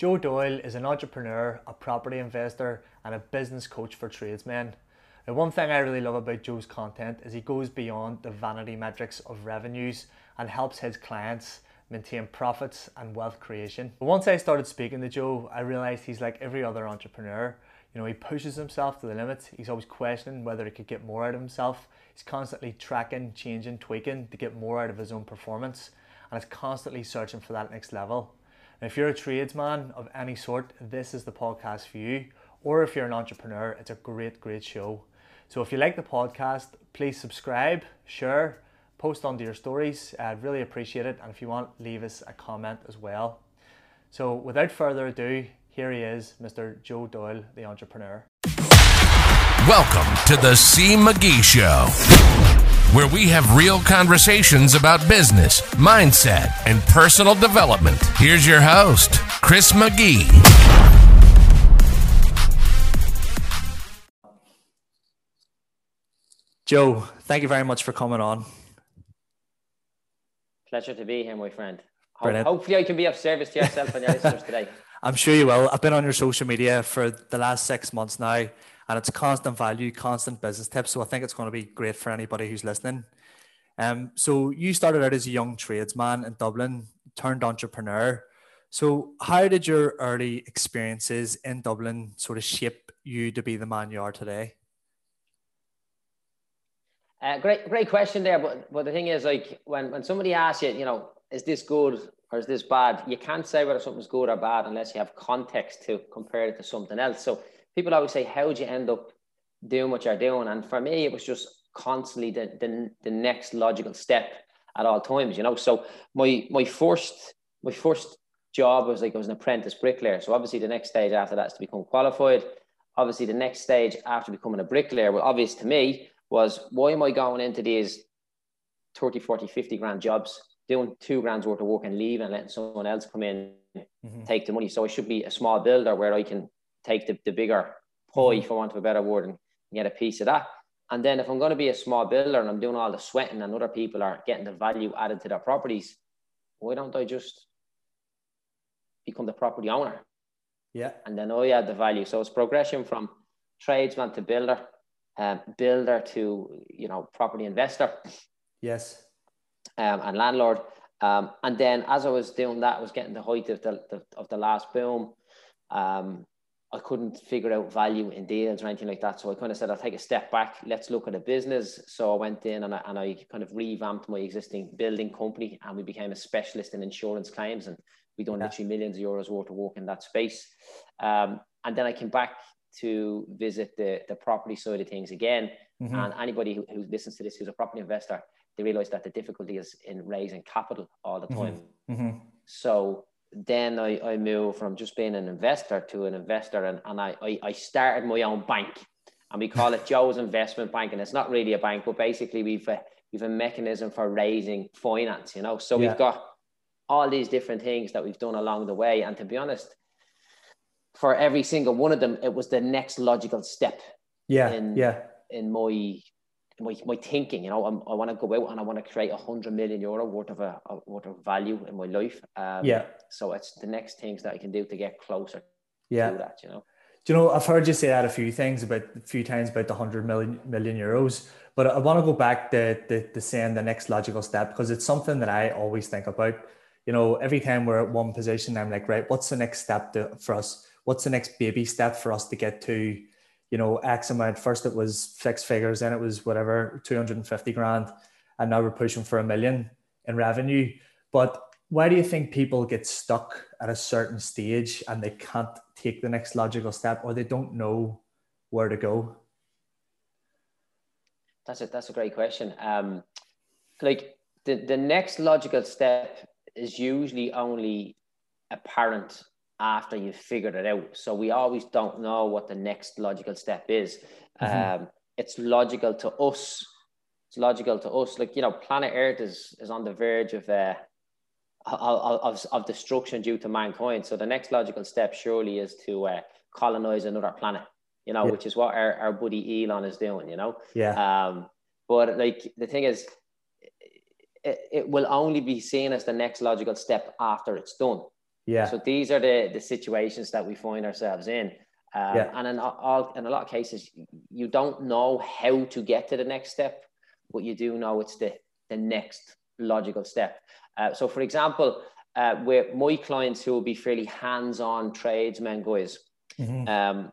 Joe Doyle is an entrepreneur, a property investor, and a business coach for tradesmen. Now, one thing I really love about Joe's content is he goes beyond the vanity metrics of revenues and helps his clients maintain profits and wealth creation. But once I started speaking to Joe, I realized he's like every other entrepreneur. You know, he pushes himself to the limits. He's always questioning whether he could get more out of himself. He's constantly tracking, changing, tweaking to get more out of his own performance, and is constantly searching for that next level. And if you're a tradesman of any sort, this is the podcast for you. Or if you're an entrepreneur, it's a great, great show. So if you like the podcast, please subscribe, share, post onto your stories. I'd really appreciate it. And if you want, leave us a comment as well. So without further ado, here he is, Mr. Joe Doyle, the entrepreneur. Welcome to the C. McGee Show, where we have real conversations about business, mindset, and personal development. Here's your host, Chris McGee. Joe, thank you very much for coming on. Pleasure to be here, my friend. Brilliant. Hopefully, I can be of service to yourself and your listeners today. I'm sure you will. I've been on your social media for the last six months now, and it's constant value, constant business tips. So I think it's going to be great for anybody who's listening. Um, so you started out as a young tradesman in Dublin, turned entrepreneur. So how did your early experiences in Dublin sort of shape you to be the man you are today? Uh, great, great question there. But but the thing is, like when when somebody asks you, you know, is this good or is this bad? You can't say whether something's good or bad unless you have context to compare it to something else. So people always say, how'd you end up doing what you're doing? And for me, it was just constantly the the, the next logical step at all times. You know, so my my first my first job was like I was an apprentice bricklayer. So obviously the next stage after that is to become qualified. Obviously the next stage after becoming a bricklayer, well, obvious to me was why am I going into these 30, 40, 50 grand jobs, doing two grand's worth of work and leave and letting someone else come in, Mhm. take the money. So I should be a small builder where I can take the, the bigger pie, for want of a better word, and get a piece of that. And then if I'm going to be a small builder and I'm doing all the sweating and other people are getting the value added to their properties, why don't I just become the property owner? Yeah. and then I add the value. So it's progression from tradesman to builder, um, builder to you know property investor Yes. um, and landlord. Um, and then as I was doing that, I was getting the height of the, the of the last boom. Um, I couldn't figure out value in deals or anything like that. So I kind of said, I'll take a step back. Let's look at a business. So I went in and I, and I kind of revamped my existing building company and we became a specialist in insurance claims. And we done Yeah. literally millions of euros worth of work in that space. Um, and then I came back to visit the, the property side of things again. Mhm. And anybody who, who listens to this who's a property investor, they realize that the difficulty is in raising capital all the Mhm. time. Mhm. So then I, I moved from just being an investor to an investor and, and I, I, I started my own bank and we call it Joe's Investment Bank. And it's not really a bank, but basically we've a, we've a mechanism for raising finance, you know. So Yeah. we've got all these different things that we've done along the way. And to be honest, for every single one of them, it was the next logical step Yeah. in- Yeah. in my my, my thinking. You know, I'm, I want to go out and I want to create a hundred million euro worth of a, a worth of value in my life. Um, Yeah. So it's the next things that I can do to get closer Yeah. to that. You know. Do you know, I've heard you say that a few things about a few times about the hundred million million euros, but I want to go back to the, the saying the next logical step because it's something that I always think about. You know, every time we're at one position, I'm like, right, what's the next step to, for us? What's the next baby step for us to get to, you know, X amount? First it was six figures, then it was whatever, 250 grand, and now we're pushing for a million in revenue. But why do you think people get stuck at a certain stage and they can't take the next logical step or they don't know where to go? That's a that's a great question. Um, like the the next logical step is usually only apparent after you've figured it out. So we always don't know what the next logical step is. Mhm. Um, it's logical to us. It's logical to us. Like you know, planet Earth is is on the verge of uh, of, of, of destruction due to mankind. So the next logical step surely is to uh, colonize another planet. You know, Yeah. which is what our, our buddy Elon is doing. You know. Yeah. Um, but like the thing is, it, it will only be seen as the next logical step after it's done. Yeah. So these are the the situations that we find ourselves in. Um, Yeah. And in all, in a lot of cases, you don't know how to get to the next step, but you do know it's the the next logical step. Uh, so, for example, uh, with my clients who will be fairly hands-on tradesmen guys, Mhm. um,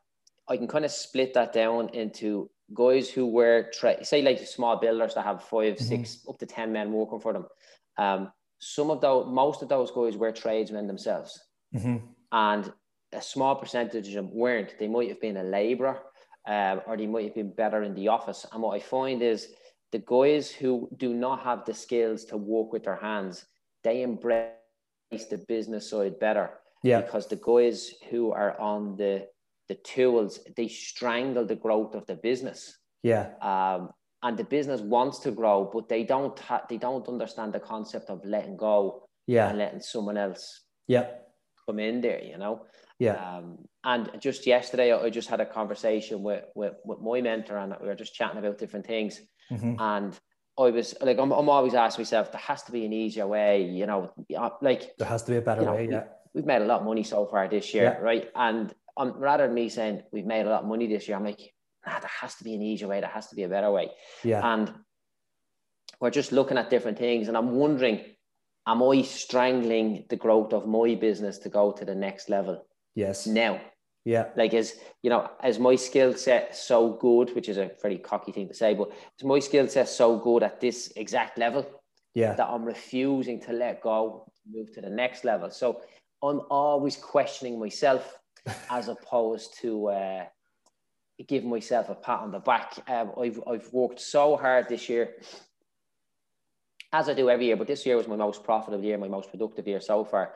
I can kind of split that down into guys who were tra- say like small builders that have 5 six, up to ten men working for them. Um, some of those, most of those guys were tradesmen themselves, Mhm. and a small percentage of them weren't. They might have been a labourer, um, or they might have been better in the office. And what I find is the guys who do not have the skills to work with their hands, they embrace the business side better Yeah. because the guys who are on the the tools they strangle the growth of the business Yeah. um, and the business wants to grow but they don't ha- they don't understand the concept of letting go and Yeah. letting someone else Yeah. come in there you know Yeah. um, and just yesterday I just had a conversation with, with with my mentor and we were just chatting about different things Mhm. and I was like I'm, I'm always asking myself there has to be an easier way you know like There has to be a better you know, way. we- Yeah. we've made a lot of money so far this year, Yeah. right? And um, rather than me saying we've made a lot of money this year, I'm like, nah, there has to be an easier way. There has to be a better way. Yeah. And we're just looking at different things. And I'm wondering, am I strangling the growth of my business to go to the next level Yes. now? Yeah. Like, is, you know, is my skill set so good, which is a very cocky thing to say, but is my skill set so good at this exact level Yeah. that I'm refusing to let go, to move to the next level. So I'm always questioning myself as opposed to uh, giving myself a pat on the back. Um, I've, I've worked so hard this year, as I do every year, but this year was my most profitable year, my most productive year so far.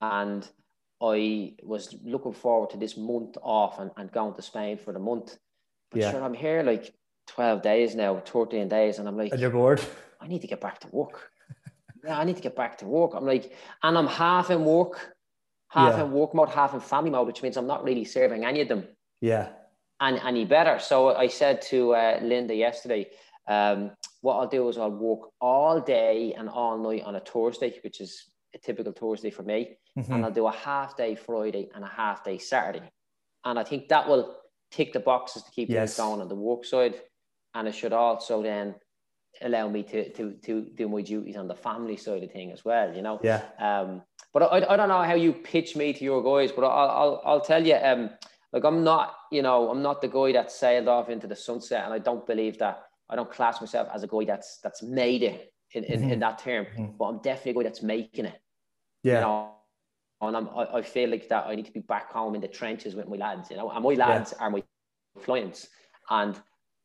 And I was looking forward to this month off and, and going to Spain for the month. But Yeah. sure, I'm here like 12 days now, 13 days, and I'm like, And you're bored. I need to get back to work. yeah, I need to get back to work. I'm like, and I'm half in work, half Yeah. in work mode, half in family mode, which means I'm not really serving any of them Yeah. Any, any better. So I said to uh, Linda yesterday, um, what I'll do is I'll work all day and all night on a Thursday, which is a typical Thursday for me. Mhm. And I'll do a half day Friday and a half day Saturday. And I think that will tick the boxes to keep Yes. things going on the work side. And it should also then allow me to, to, to do my duties on the family side of thing as well, you know? Yeah. Um, but I, I don't know how you pitch me to your guys, but I'll, I'll, I'll tell you, um, like I'm not, you know, I'm not the guy that sailed off into the sunset, and I don't believe that. I don't class myself as a guy that's that's made it in, in, in that term, Mhm. but I'm definitely a guy that's making it. Yeah. You know, and I'm, I, I feel like that I need to be back home in the trenches with my lads, you know, and my lads are my clients, and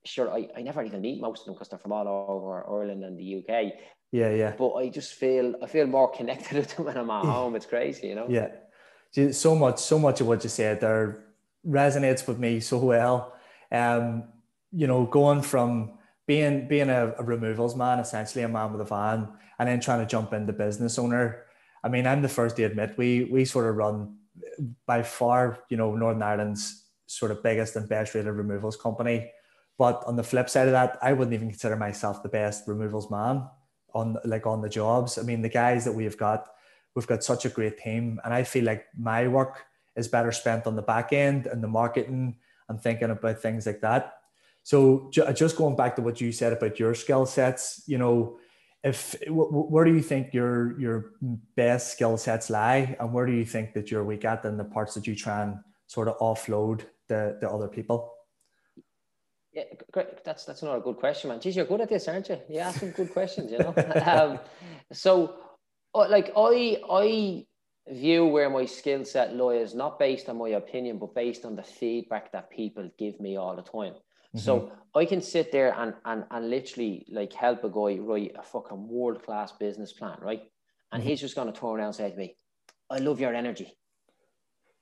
sure, I, I never even meet most of them because they're from all over Ireland and the UK Yeah. Yeah. but I just feel I feel more connected with them when I'm at home. It's crazy, you know. Yeah. So much, so much of what you said there resonates with me so well. Um, you know, going from being being a, a removals man, essentially a man with a van, and then trying to jump into business owner. I mean, I'm the first to admit we we sort of run by far, you know, Northern Ireland's sort of biggest and best rated removals company. But on the flip side of that, I wouldn't even consider myself the best removals man on like on the jobs. I mean, the guys that we've got, we've got such a great team, and I feel like my work is better spent on the back end and the marketing and thinking about things like that. So just going back to what you said about your skill sets, you know, if wh- wh- where do you think your your best skill sets lie, and where do you think that you're weak at, and the parts that you try and sort of offload the the other people? Yeah, great. That's that's another good question, man. Geez, you're good at this, aren't you? You ask some good questions, you know. um, so, uh, like, I I view where my skill set lies not based on my opinion, but based on the feedback that people give me all the time. Mm-hmm. So I can sit there and and and literally like help a guy write a fucking world class business plan, right? And mm-hmm. he's just gonna turn around and say to me, "I love your energy."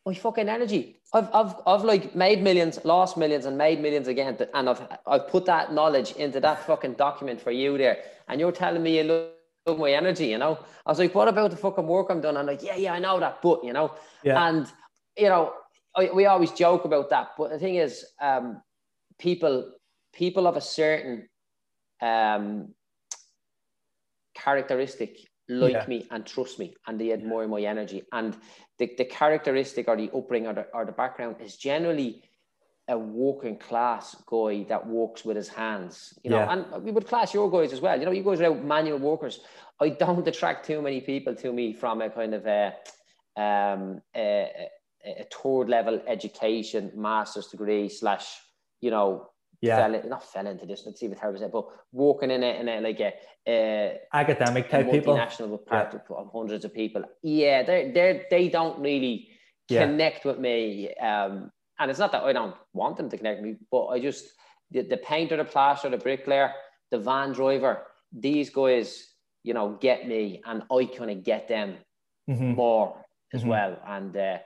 My fucking energy. I've I've I've like made millions, lost millions, and made millions again, and I've I've put that knowledge into that fucking document for you there, and you're telling me you love my energy, you know? I was like, what about the fucking work I'm doing? I'm like, yeah, yeah, I know that, but you know, Yeah. and you know, I, we always joke about that, but the thing is, um, people people of a certain um characteristic like yeah. me and trust me and they admire my energy and the, the characteristic or the upbringing or the, or the background is generally a working class guy that works with his hands you know yeah. and we would class your guys as well you know you guys are out manual workers i don't attract too many people to me from a kind of a um a, a third level education master's degree slash you know yeah. fell, not fell into this, let's see what terrible but walking in it in a like a, a academic type people, national part yeah. of hundreds of people. Yeah, they they they don't really yeah. connect with me. Um, and it's not that I don't want them to connect me, but I just the, the painter, the plaster, the bricklayer, the van driver, these guys, you know, get me, and I kind of get them mm-hmm. more as mm-hmm. well. And uh,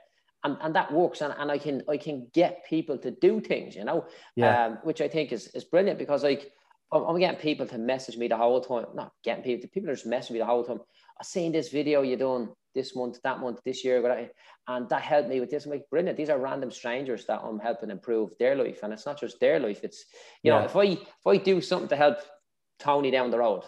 and, and that works and, and I can I can get people to do things, you know, yeah. Um, which I think is, is brilliant because like I'm, getting people to message me the whole time, not getting people, people are just messaging me the whole time. I've seen this video you done this month, that month, this year, and that helped me with this. I'm like, brilliant. These are random strangers that I'm helping improve their life. And it's not just their life. It's, you yeah. know, if I if I do something to help Tony down the road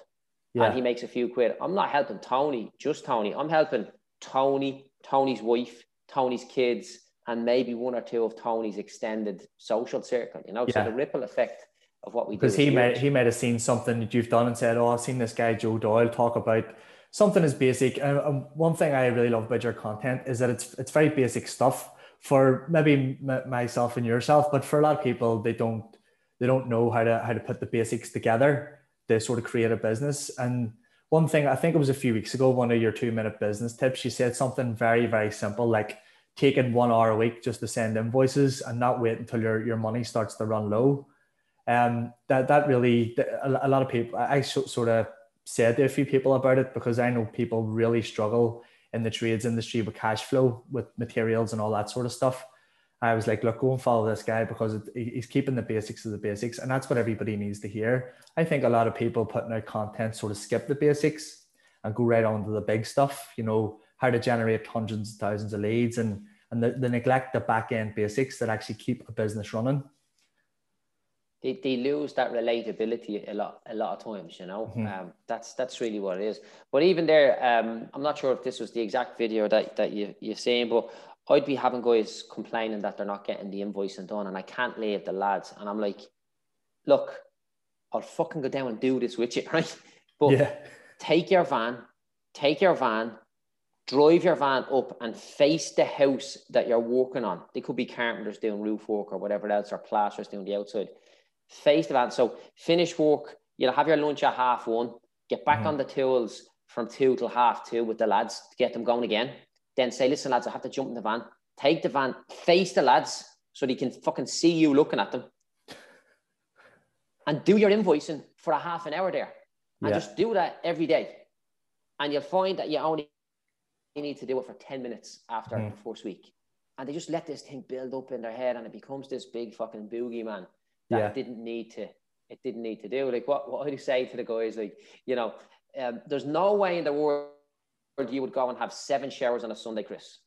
yeah. and he makes a few quid, I'm not helping Tony, just Tony. I'm helping Tony, Tony's wife, Tony's kids, and maybe one or two of Tony's extended social circle. You know, yeah. so the ripple effect of what we do. Because he might he might have seen something that you've done and said, "Oh, I've seen this guy Joe Doyle talk about." Something as basic, and one thing I really love about your content is that it's it's very basic stuff for maybe m- myself and yourself, but for a lot of people, they don't they don't know how to how to put the basics together to sort of create a business. And one thing I think it was a few weeks ago, one of your two minute business tips, you said something very very simple like taking one hour a week just to send invoices and not wait until your, your money starts to run low. Um, that that really a, lot of people I sort of said to a few people about it because I know people really struggle in the trades industry with cash flow with materials and all that sort of stuff. I was like, look, go and follow this guy because it, he's keeping the basics of the basics, and that's what everybody needs to hear. I think a lot of people putting out content sort of skip the basics and go right on to the big stuff. You know, how to generate hundreds of thousands of leads and and the, the neglect the back end basics that actually keep a business running. They, they lose that relatability a lot a lot of times, you know. Mm-hmm. Um, that's that's really what it is. But even there, um, I'm not sure if this was the exact video that, that you, you're saying, but I'd be having guys complaining that they're not getting the invoicing done and I can't leave the lads. And I'm like, look, I'll fucking go down and do this with you, right? But yeah. take your van, take your van, drive your van up and face the house that you're working on. They could be carpenters doing roof work or whatever else, or plasterers doing the outside. Face the van. So finish work, you'll have your lunch at half one, get back mm-hmm. on the tools from two till half two with the lads to get them going again. Then say, listen, lads, I have to jump in the van. Take the van, face the lads so they can fucking see you looking at them. And do your invoicing for a half an hour there. And yeah. just do that every day. And you'll find that you only you need to do it for 10 minutes after mm. the first week. And they just let this thing build up in their head and it becomes this big fucking boogie man that yeah. didn't need to, it didn't need to do. Like what, what would you say to the guys? Like, you know, um, there's no way in the world you would go and have seven showers on a Sunday, Chris,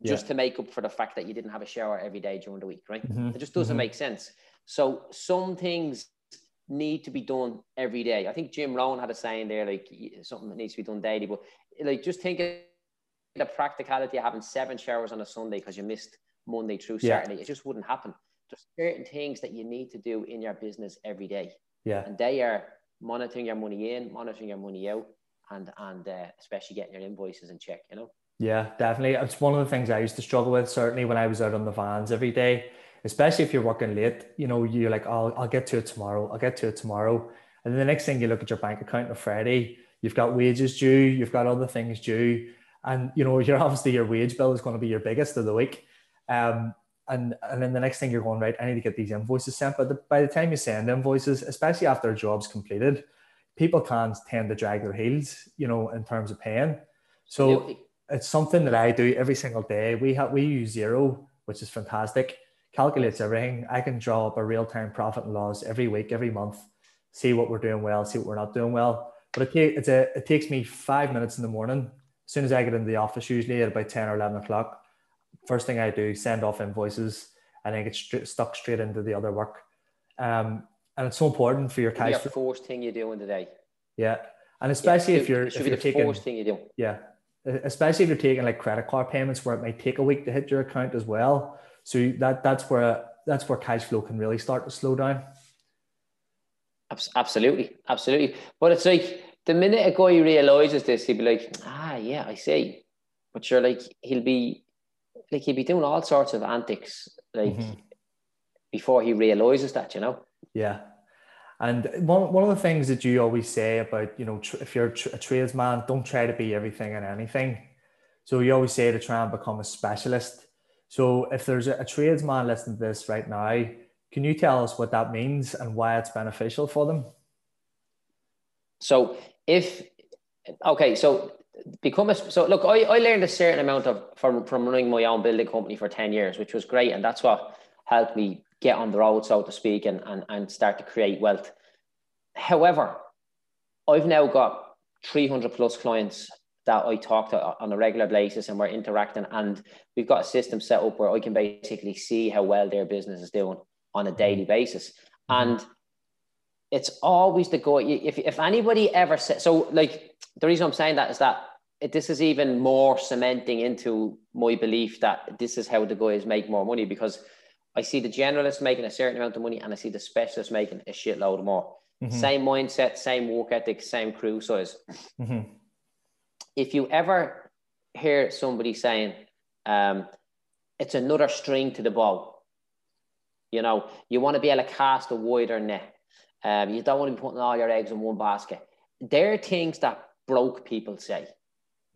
yeah. just to make up for the fact that you didn't have a shower every day during the week, right? Mm-hmm. It just doesn't mm-hmm. make sense. So some things need to be done every day. I think Jim Rohn had a saying there, like something that needs to be done daily, but like just think the practicality of having seven showers on a Sunday because you missed Monday through Saturday. Yeah. It just wouldn't happen. There's certain things that you need to do in your business every day. Yeah. And they are monitoring your money in, monitoring your money out, and and uh, especially getting your invoices in check, you know? Yeah, definitely. It's one of the things I used to struggle with, certainly when I was out on the vans every day, especially if you're working late, you know, you're like, oh, I'll get to it tomorrow. I'll get to it tomorrow. And then the next thing you look at your bank account on Friday, you've got wages due, you've got other things due and you know you're obviously your wage bill is going to be your biggest of the week um, and and then the next thing you're going right i need to get these invoices sent. But the, by the time you send invoices especially after a job's completed people can tend to drag their heels you know in terms of paying. So it's something that i do every single day. We have we use Xero which is fantastic calculates everything. I can draw up a real-time profit and loss every week every month see what we're doing well see what we're not doing well. But it, a, it takes me five minutes in the morning. As soon as I get into the office, usually at about 10 or 11 o'clock, first thing I do, send off invoices and then get st- stuck straight into the other work. Um, and it's so important for your cash. The first thing you do in the day. Yeah. And especially Yeah, if you're if be you're the taking first thing you do. yeah, especially if you're taking like credit card payments where it might take a week to hit your account as well. So that that's where that's where cash flow can really start to slow down. Absolutely, absolutely. But it's like the minute a guy realizes this, he'll be like, ah, yeah, I see. But you're like, he'll be like, he'd be doing all sorts of antics, like Mhm. before he realizes that, you know. Yeah. And one, one of the things that you always say about, you know, tr- if you're a, tr- a tradesman, don't try to be everything and anything. So you always say to try and become a specialist. So if there's a, a tradesman listening to this right now, can you tell us what that means and why it's beneficial for them? So if okay, so become a so look, I, I learned a certain amount of from from running my own building company for 10 years, which was great. And that's what helped me get on the road, so to speak, and and, and start to create wealth. However, I've now got 300 plus clients that I talk to on a regular basis and we're interacting and we've got a system set up where I can basically see how well their business is doing on a daily basis. And it's always the go. If, if anybody ever said, so like the reason I'm saying that is that it, this is even more cementing into my belief that this is how the guys make more money because I see the generalist making a certain amount of money and I see the specialist making a shitload more. Same mindset, same work ethic, same crew size. Mhm. If you ever hear somebody saying, um, it's another string to the bow, you know, you want to be able to cast a wider net. Um, you don't want to be putting all your eggs in one basket. There are things that broke people say.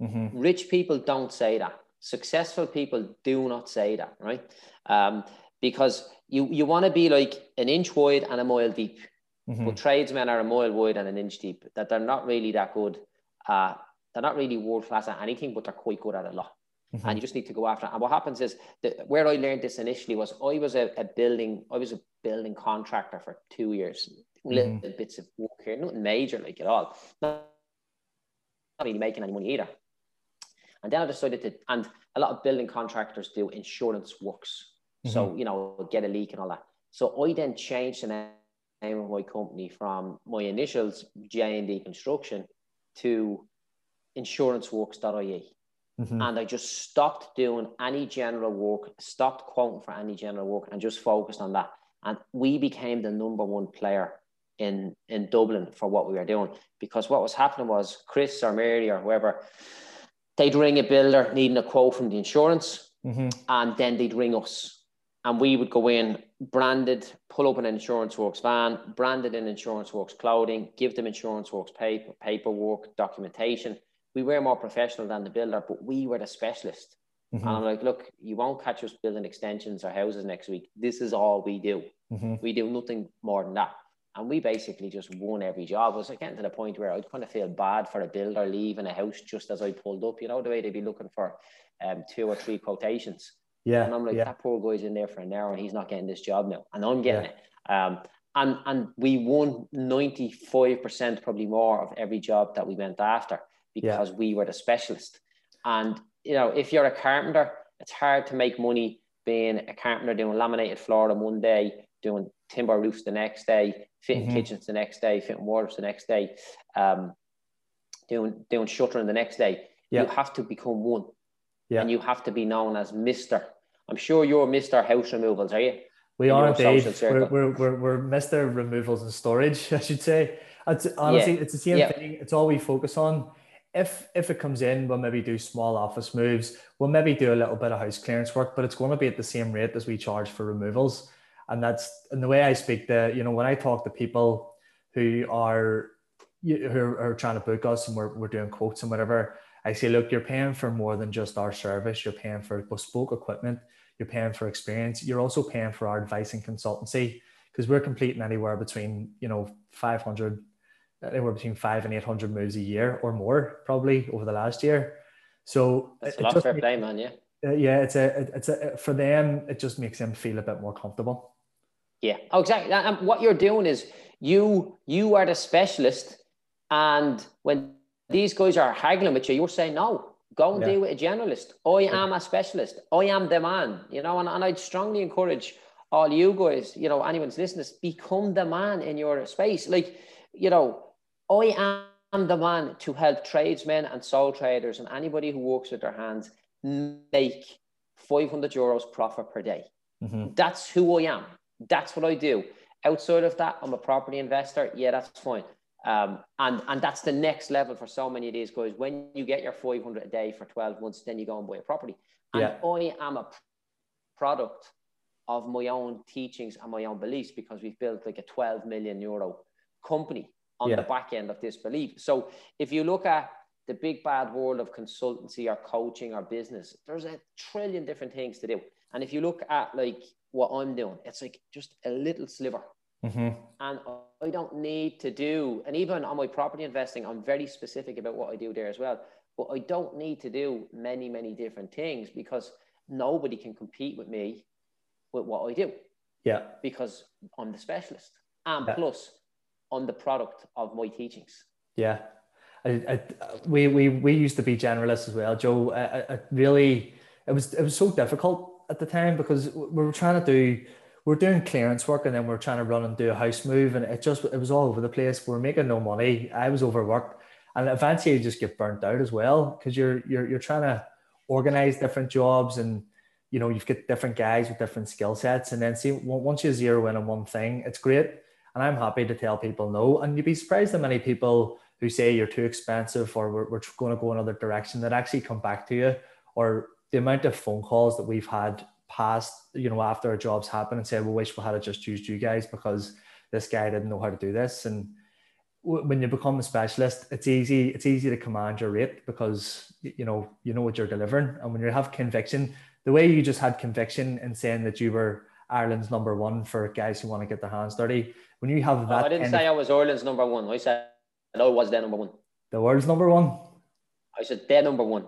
Mhm. Rich people don't say that. Successful people do not say that, right? Um, because you, you want to be like an inch wide and a mile deep. Mhm. But tradesmen are a mile wide and an inch deep. That they're not really that good. Uh, they're not really world class at anything, but they're quite good at a lot. And you just need to go after it. And what happens is that where I learned this initially was I was a, a building, I was a building contractor for two years. Little bits of work here, nothing major like at all. Not really making any money either. And then I decided to, and a lot of building contractors do insurance works. So, you know, get a leak and all that. So I then changed the name of my company from my initials, J&D Construction, to insuranceworks.ie. Mhm. And I just stopped doing any general work, stopped quoting for any general work, and just focused on that. And we became the number one player in, in Dublin for what we were doing. Because what was happening was Chris or Mary or whoever, they'd ring a builder needing a quote from the insurance, Mhm. and then they'd ring us. And we would go in branded, pull up an Insurance Works van, branded in Insurance Works clothing, give them Insurance Works paper, paperwork, documentation. We were more professional than the builder, but we were the specialist. And I'm like, look, you won't catch us building extensions or houses next week. This is all we do. Mhm. We do nothing more than that. And we basically just won every job. It was getting to the point where I'd kind of feel bad for a builder leaving a house just as I pulled up. You know, the way they'd be looking for um, two or three quotations. Yeah. And I'm like, yeah. that poor guy's in there for an hour and he's not getting this job now. And I'm getting it. Um, and, and we won 95% probably more of every job that we went after because we were the specialist. And, you know, if you're a carpenter, it's hard to make money being a carpenter doing laminated flooring one day, doing timber roofs the next day, fitting Mhm. kitchens the next day, fitting wardrobes the next day, um, doing, doing shuttering the next day. Yeah. You have to become one Yeah. and you have to be known as Mister. I'm sure you're Mister House Removals, are you? We in are indeed. We're, we're, we're, we're Mr. Removals and Storage, I should say. It's, honestly, Yeah. it's the same Yeah. thing. It's all we focus on. If if it comes in, we'll maybe do small office moves. We'll maybe do a little bit of house clearance work, but it's going to be at the same rate as we charge for removals. And that's and the way I speak to you know when I talk to people who are who are, trying to book us and we're, we're doing quotes and whatever, I say, look, you're paying for more than just our service. You're paying for bespoke equipment. You're paying for experience. You're also paying for our advice and consultancy because we're completing anywhere between, you know, 500, anywhere between five and 800 moves a year or more, probably over the last year. So That's it- a lot just fair ma- play, man. Yeah. uh, yeah, it's a, it's a, for them, it just makes them feel a bit more comfortable. Yeah. Oh, exactly. And what you're doing is you you are the specialist, and when these guys are haggling with you, you're saying no. Go and Yeah. deal with a generalist. I am a specialist. I am the man. You know, and, and I'd strongly encourage all you guys, you know, anyone's listening, become the man in your space. Like, you know, I am the man to help tradesmen and sole traders and anybody who works with their hands make 500 euros profit per day. Mm-hmm. That's who I am. That's what I do. Outside of that, I'm a property investor. Yeah, that's fine. Um, and and that's the next level for so many of these guys. When you get your 500 a day for 12 months, then you go and buy a property. And yeah. I am a product of my own teachings and my own beliefs because we've built like a 12 million euro company on yeah. the back end of this belief. So if you look at the big bad world of consultancy or coaching or business, there's a trillion different things to do. And if you look at like what I'm doing, it's like just a little sliver. Mm-hmm. And I don't need to do, and even on my property investing, I'm very specific about what I do there as well. But I don't need to do many, many different things because nobody can compete with me with what I do. Yeah. Because I'm the specialist. And yeah. plus, on the product of my teachings. Yeah. I, I, we, we, we used to be generalists as well, Joe. I, I really, it was, it was so difficult at the time because we were trying to do, we are doing clearance work and then we are trying to run and do a house move and it just, it was all over the place. We are making no money. I was overworked and eventually you just get burnt out as well because you're, you're, you're trying to organize different jobs and, you know, you've got different guys with different skill sets and then see once you zero in on one thing, it's great and I'm happy to tell people no. And you'd be surprised how many people who say you're too expensive or we're, we're going to go another direction that actually come back to you. Or the amount of phone calls that we've had past, you know, after our jobs happen and say, we wish we had just used you guys because this guy didn't know how to do this. And when you become a specialist, it's easy. It's easy to command your rate because you know you know what you're delivering, and when you have conviction, the way you just had conviction in saying that you were Ireland's number one for guys who want to get their hands dirty, when you have that, I didn't say of, I was Ireland's number one. I said I was their number one. The world's number one. I said their number one.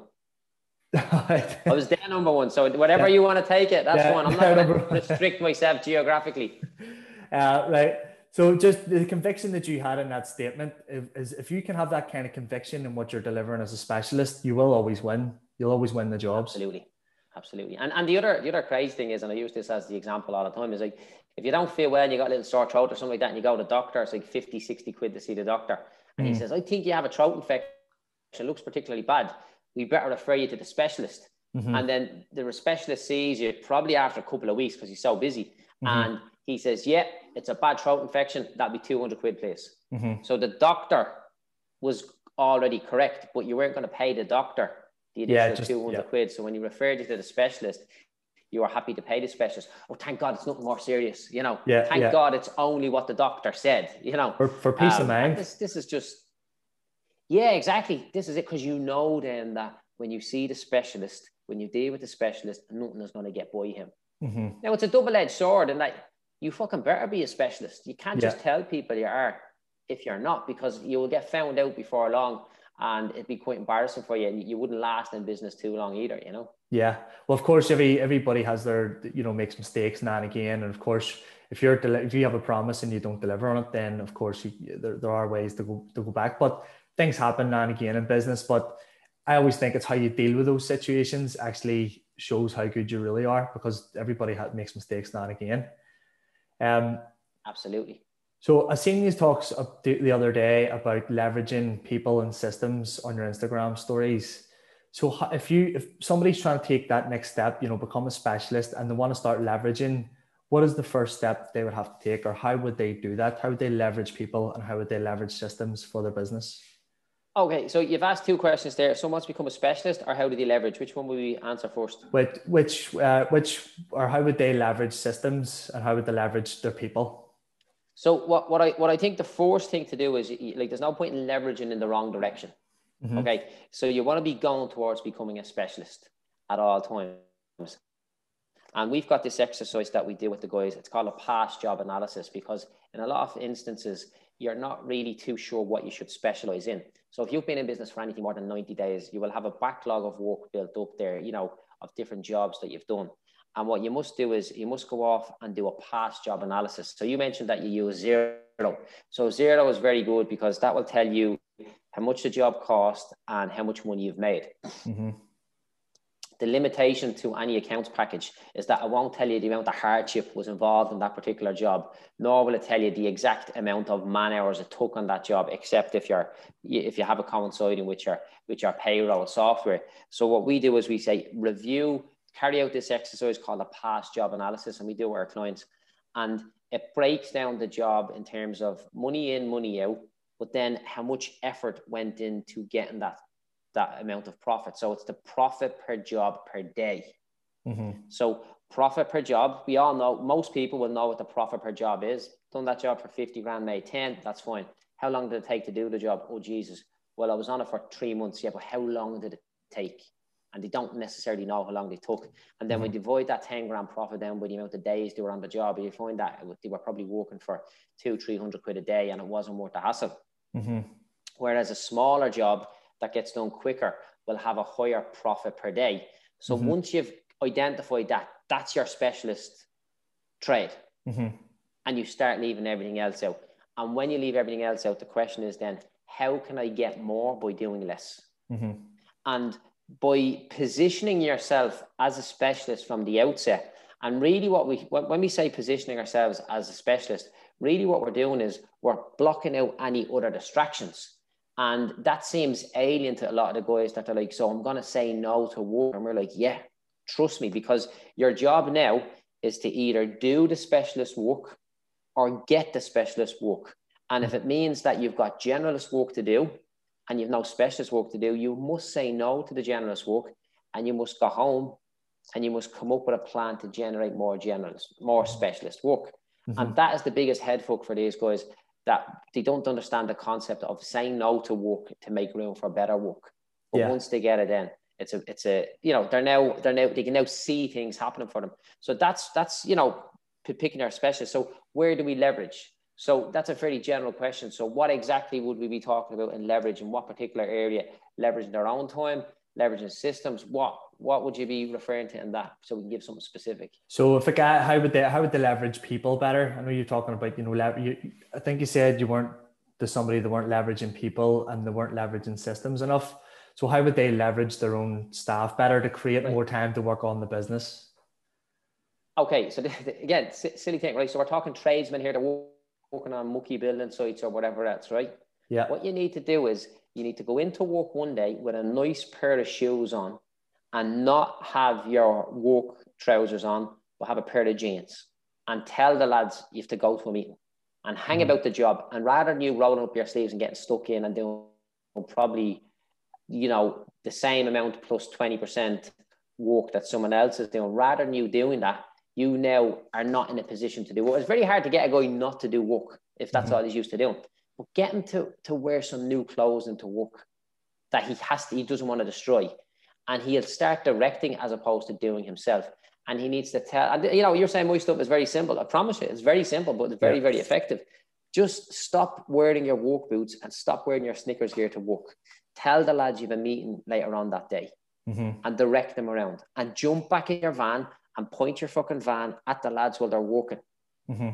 I was their number one. So whatever yeah. you want to take it, that's yeah, fine. I'm not going to restrict myself geographically. Uh, right. So just the conviction that you had in that statement is if you can have that kind of conviction in what you're delivering as a specialist, you will always win. You'll always win the jobs. Absolutely. Absolutely. And and the other the other crazy thing is, and I use this as the example all the time, is like if you don't feel well and you got a little sore throat or something like that, and you go to the doctor, it's like 50, 60 quid to see the doctor. And mm. he says, I think you have a throat infection. It looks particularly bad. We better refer you to the specialist. Mm-hmm. And then the specialist sees you probably after a couple of weeks because he's so busy. Mm-hmm. And he says, Yeah, it's a bad throat infection. That'd be 200 quid, please. Mm-hmm. So the doctor was already correct, but you weren't going to pay the doctor the additional yeah, just, 200 yeah. quid. So when you referred you to the specialist, you are happy to pay the specialist. Oh, thank God it's nothing more serious. You know, yeah, thank yeah. God it's only what the doctor said, you know. For, for peace um, of mind. This, this is just, yeah, exactly. This is it. Because you know then that when you see the specialist, when you deal with the specialist, nothing is going to get by him. Mm-hmm. Now it's a double-edged sword, and like you fucking better be a specialist. You can't yeah. just tell people you are if you're not, because you will get found out before long, and it'd be quite embarrassing for you, and you wouldn't last in business too long either. You know. Yeah, well, of course, every everybody has their you know makes mistakes now and again, and of course, if you're if you have a promise and you don't deliver on it, then of course you, there there are ways to go to go back. But things happen now and again in business. But I always think it's how you deal with those situations actually shows how good you really are because everybody makes mistakes now and again. Um, Absolutely. So I seen these talks the other day about leveraging people and systems on your Instagram stories. So if you if somebody's trying to take that next step, you know, become a specialist and they want to start leveraging, what is the first step they would have to take, or how would they do that? How would they leverage people, and how would they leverage systems for their business? Okay, so you've asked two questions there. Someone's become a specialist, or how do they leverage? Which one will we answer first? Which, which, uh, which, or how would they leverage systems, and how would they leverage their people? So what, what I what I think the first thing to do is like there's no point in leveraging in the wrong direction. Mm-hmm. Okay, so you want to be going towards becoming a specialist at all times. And we've got this exercise that we do with the guys. It's called a past job analysis because in a lot of instances, you're not really too sure what you should specialize in. So if you've been in business for anything more than 90 days, you will have a backlog of work built up there, you know, of different jobs that you've done. And what you must do is you must go off and do a past job analysis. So you mentioned that you use Xero. So Xero is very good because that will tell you how much the job cost and how much money you've made. Mm-hmm. The limitation to any accounts package is that I won't tell you the amount of hardship was involved in that particular job, nor will it tell you the exact amount of man hours it took on that job, except if you're if you have a coinciding with your with your payroll software. So what we do is we say review, carry out this exercise called a past job analysis, and we do our clients, and it breaks down the job in terms of money in, money out, but then how much effort went into getting that that amount of profit. So it's the profit per job per day. Mm-hmm. So profit per job, we all know most people will know what the profit per job is. Done that job for 50 grand, made 10, that's fine. How long did it take to do the job? Oh Jesus. Well, I was on it for three months. Yeah, but how long did it take? And they don't necessarily know how long they took. And then mm-hmm. you divide that 10 grand profit down by the amount of days they were on the job, you find that they were probably working for two, 300 quid a day and it wasn't worth the hassle. Mm-hmm. Whereas a smaller job, that gets done quicker will have a higher profit per day. So mm-hmm. once you've identified that, that's your specialist trade. Mm-hmm. And you start leaving everything else out. And when you leave everything else out, the question is then, how can I get more by doing less? Mm-hmm. And by positioning yourself as a specialist from the outset, and really what we, when we say positioning ourselves as a specialist, really what we're doing is we're blocking out any other distractions. And that seems alien to a lot of the guys that are like, so I'm going to say no to work. And we're like, yeah, trust me, because your job now is to either do the specialist work or get the specialist work. And if it means that you've got generalist work to do and you've no specialist work to do, you must say no to the generalist work and you must go home and you must come up with a plan to generate more generalist, more specialist work. Mm-hmm. And that is the biggest head fuck for these guys that they don't understand the concept of saying no to work to make room for better work. But yeah. once they get it in, it's a it's a you know they're now they're now they can now see things happening for them. So that's that's you know picking our specialist. So where do we leverage? So that's a fairly general question. So what exactly would we be talking about in leverage in what particular area? Leveraging their own time, leveraging systems. What what would you be referring to in that so we can give something specific? So if a guy how would they how would they leverage people better? I know you're talking about you know lever, you, i think you said you weren't to somebody that weren't leveraging people and they weren't leveraging systems enough. So how would they leverage their own staff better to create right. more time to work on the business? Okay so again silly thing right? So we're talking tradesmen here that are working on mucky building sites or whatever else right? Yeah. What you need to do is you need to go into work one day with a nice pair of shoes on and not have your work trousers on, but have a pair of jeans and tell the lads you have to go to a meeting and hang mm. about the job. And rather than you rolling up your sleeves and getting stuck in and doing probably, you know, the same amount plus 20% work that someone else is doing, rather than you doing that, you now are not in a position to do work. It's very hard to get a guy not to do work if that's mm-hmm. all he's used to doing. But get him to, to wear some new clothes and to work that he has to, he doesn't want to destroy and he'll start directing as opposed to doing himself. And he needs to tell, and you know, you're saying my stuff is very simple. I promise you, it's very simple, but it's very, yeah. very effective. Just stop wearing your work boots and stop wearing your Snickers gear to work. Tell the lads you have a meeting later on that day mm-hmm. and direct them around and jump back in your van and point your fucking van at the lads while they're walking. Mm-hmm.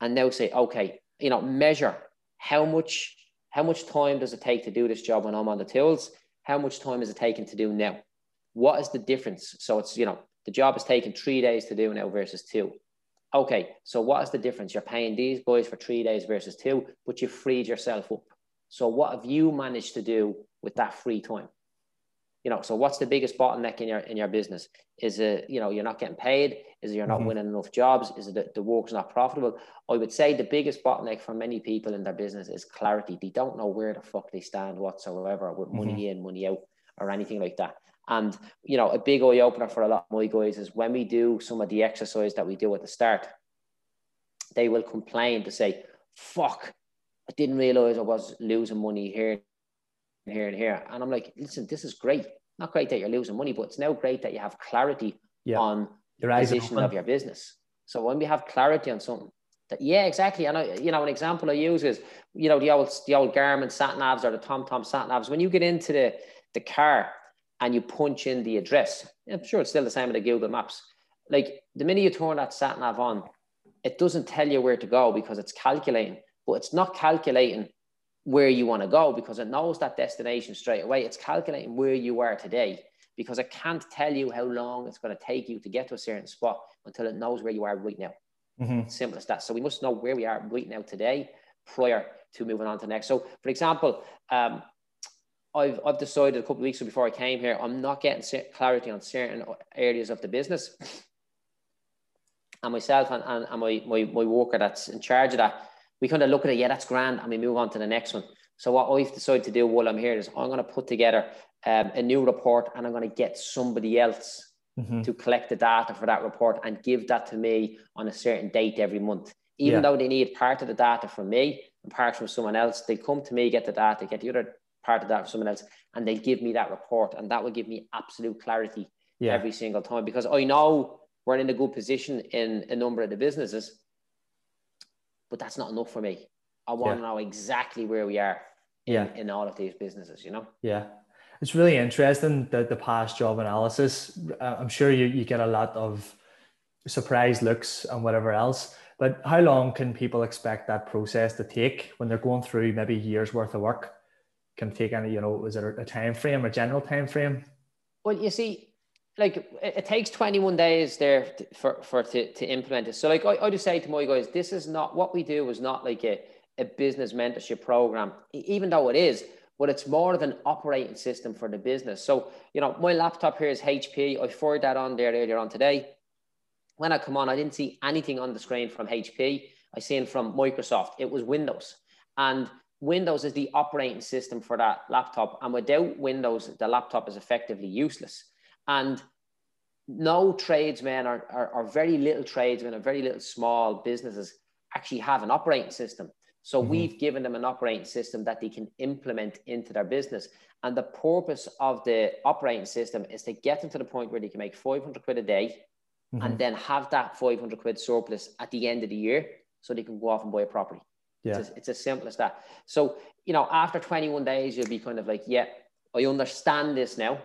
And now say, okay, you know, measure how much how much time does it take to do this job when I'm on the tools? How much time is it taking to do now? What is the difference? So it's, you know, the job is taking three days to do now versus two. Okay, so what is the difference? You're paying these boys for three days versus two, but you freed yourself up. So what have you managed to do with that free time? You know, so what's the biggest bottleneck in your in your business? Is it you know you're not getting paid? Is it you're not mm-hmm. winning enough jobs? Is it that the work's not profitable? I would say the biggest bottleneck for many people in their business is clarity. They don't know where the fuck they stand whatsoever with money mm-hmm. in, money out, or anything like that. And you know, a big eye opener for a lot of my guys is when we do some of the exercise that we do at the start, they will complain to say, "Fuck, I didn't realize I was losing money here, and here, and here." And I'm like, "Listen, this is great. Not great that you're losing money, but it's now great that you have clarity yeah. on your the position of your business. So when we have clarity on something, that, yeah, exactly. And I, you know, an example I use is, you know, the old the old Garmin sat navs or the TomTom sat navs. When you get into the the car and you punch in the address, I'm sure it's still the same with the Google Maps. Like the minute you turn that sat nav on, it doesn't tell you where to go because it's calculating, but it's not calculating where you want to go because it knows that destination straight away. It's calculating where you are today. because it can't tell you how long it's going to take you to get to a certain spot until it knows where you are right now. Mm-hmm. Simple as that. So we must know where we are right now today prior to moving on to next. So, for example, um, I've, I've decided a couple of weeks before I came here, I'm not getting clarity on certain areas of the business. And myself and, and, and my, my, my worker that's in charge of that, we kind of look at it, yeah, that's grand, and we move on to the next one. So what I've decided to do while I'm here is I'm going to put together um, a new report and I'm going to get somebody else mm-hmm. to collect the data for that report and give that to me on a certain date every month. Even yeah. though they need part of the data from me and part from someone else, they come to me, get the data, get the other part of that from someone else, and they give me that report. And that will give me absolute clarity yeah. every single time because I know we're in a good position in a number of the businesses, but that's not enough for me. I want yeah. to know exactly where we are in, yeah. in all of these businesses, you know? Yeah. It's really interesting that the past job analysis. Uh, I'm sure you, you get a lot of surprise looks and whatever else. But how long can people expect that process to take when they're going through maybe years worth of work? Can take any, you know, is it a time frame, a general time frame? Well, you see, like it, takes 21 days there for, for to, to implement it. So like I, I just say to my guys, this is not what we do is not like a, a business mentorship program, even though it is, but it's more of an operating system for the business. So, you know, my laptop here is HP. I forwarded that on there earlier on today. When I come on, I didn't see anything on the screen from HP. I seen from Microsoft. It was Windows. And Windows is the operating system for that laptop. And without Windows, the laptop is effectively useless. And no tradesmen or, or, or very little tradesmen or very little small businesses actually have an operating system. So mm-hmm. we've given them an operating system that they can implement into their business. And the purpose of the operating system is to get them to the point where they can make 500 quid a day mm-hmm. and then have that 500 quid surplus at the end of the year so they can go off and buy a property. Yeah. It's, as, it's as simple as that. So, you know, after 21 days, you'll be kind of like, yeah, I understand this now.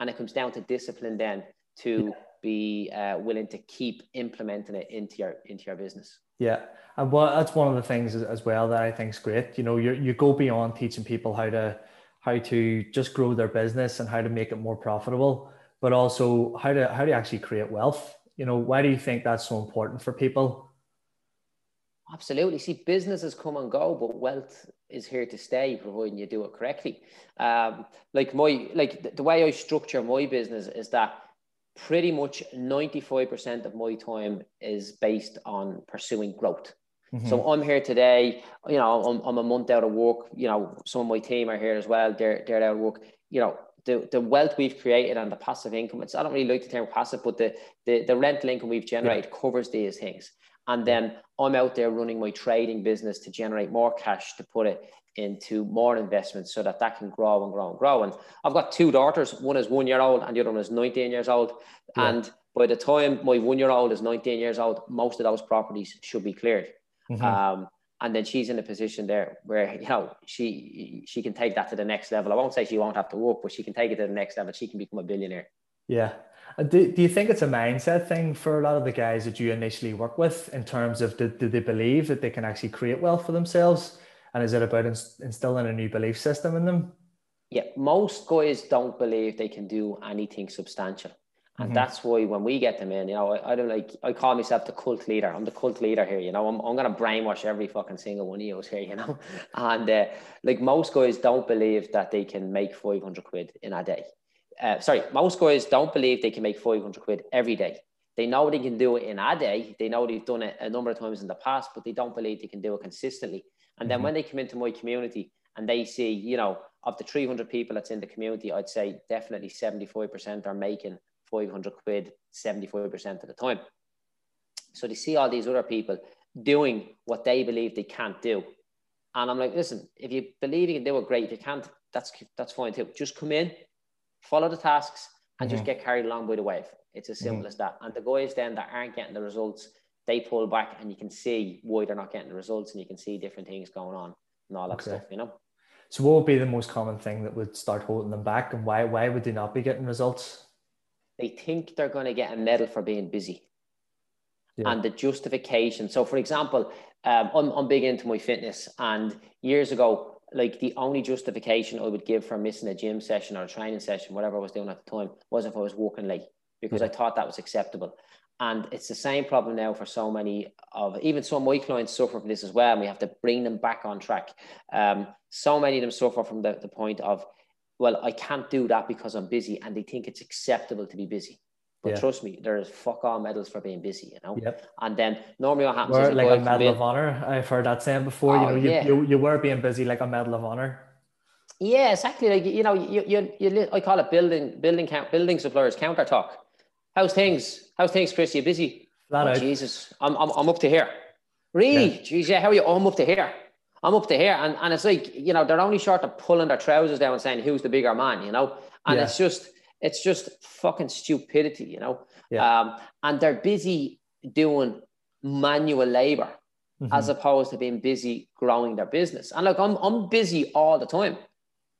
And it comes down to discipline then to yeah. be uh, willing to keep implementing it into your into your business. Yeah, and well, that's one of the things as well that I think is great. You know, you you go beyond teaching people how to how to just grow their business and how to make it more profitable, but also how to how to actually create wealth. You know, why do you think that's so important for people? Absolutely. See, businesses come and go, but wealth is here to stay, providing you do it correctly. Um, like my like the, way I structure my business is that pretty much 95% of my time is based on pursuing growth. Mm-hmm. So I'm here today, you know, I'm, I'm a month out of work, you know, some of my team are here as well. They're, they're out of work, you know, the, the wealth we've created and the passive income, it's, I don't really like the term passive, but the, the, the rental income we've generated yeah. covers these things. And then I'm out there running my trading business to generate more cash to put it into more investments so that that can grow and grow and grow. And I've got two daughters. One is one year old and the other one is 19 years old. Yeah. And by the time my one year old is 19 years old, most of those properties should be cleared. Mm-hmm. Um, and then she's in a position there where you know she she can take that to the next level. I won't say she won't have to work, but she can take it to the next level. She can become a billionaire. Yeah. Do, do you think it's a mindset thing for a lot of the guys that you initially work with in terms of do, do they believe that they can actually create wealth for themselves? And is it about instilling a new belief system in them? Yeah, most guys don't believe they can do anything substantial. And mm-hmm. that's why when we get them in, you know, I, I, don't like, I call myself the cult leader. I'm the cult leader here, you know, I'm, I'm going to brainwash every fucking single one of you here, you know. And uh, like most guys don't believe that they can make 500 quid in a day. Uh, sorry, most guys don't believe they can make 500 quid every day. They know they can do it in a day. They know they've done it a number of times in the past, but they don't believe they can do it consistently. And then mm-hmm. when they come into my community and they see, you know, of the 300 people that's in the community, I'd say definitely 75% are making 500 quid 75% of the time. So they see all these other people doing what they believe they can't do. And I'm like, listen, if you believe you can do it, great. If you can't, that's that's fine too. Just come in, follow the tasks, and mm-hmm. just get carried along by the wave. It's as simple mm-hmm. as that. And the guys then that aren't getting the results, they pull back and you can see why they're not getting the results and you can see different things going on and all that okay. stuff, you know. So what would be the most common thing that would start holding them back and why why would they not be getting results? They think they're going to get a medal for being busy. Yeah. And the justification. So for example, um, I'm, I'm big into my fitness and years ago, like the only justification I would give for missing a gym session or a training session, whatever I was doing at the time, was if I was walking late because. I thought that was acceptable. And it's the same problem now for so many of even some of my clients suffer from this as well. And we have to bring them back on track. Um, so many of them suffer from the, the point of, well, I can't do that because I'm busy, and they think it's acceptable to be busy. But yeah. trust me, there's fuck all medals for being busy, you know. Yep. And then normally what happens is like a medal of honor. I've heard that saying before. Oh, you know, you, yeah. you, you were being busy like a medal of honor. Yeah, exactly. Like you know, you you, you I call it building building count building suppliers counter talk. How's things? How's things, Chris? You busy? Flat oh, Jesus, I'm, I'm I'm up to here. Really? Yeah. Jeez, yeah. How are you? Oh, I'm up to here. I'm up to here, and and it's like you know they're only short of pulling their trousers down and saying who's the bigger man, you know, and yeah. it's just it's just fucking stupidity, you know. Yeah. Um, and they're busy doing manual labor mm-hmm. as opposed to being busy growing their business. And look, I'm I'm busy all the time,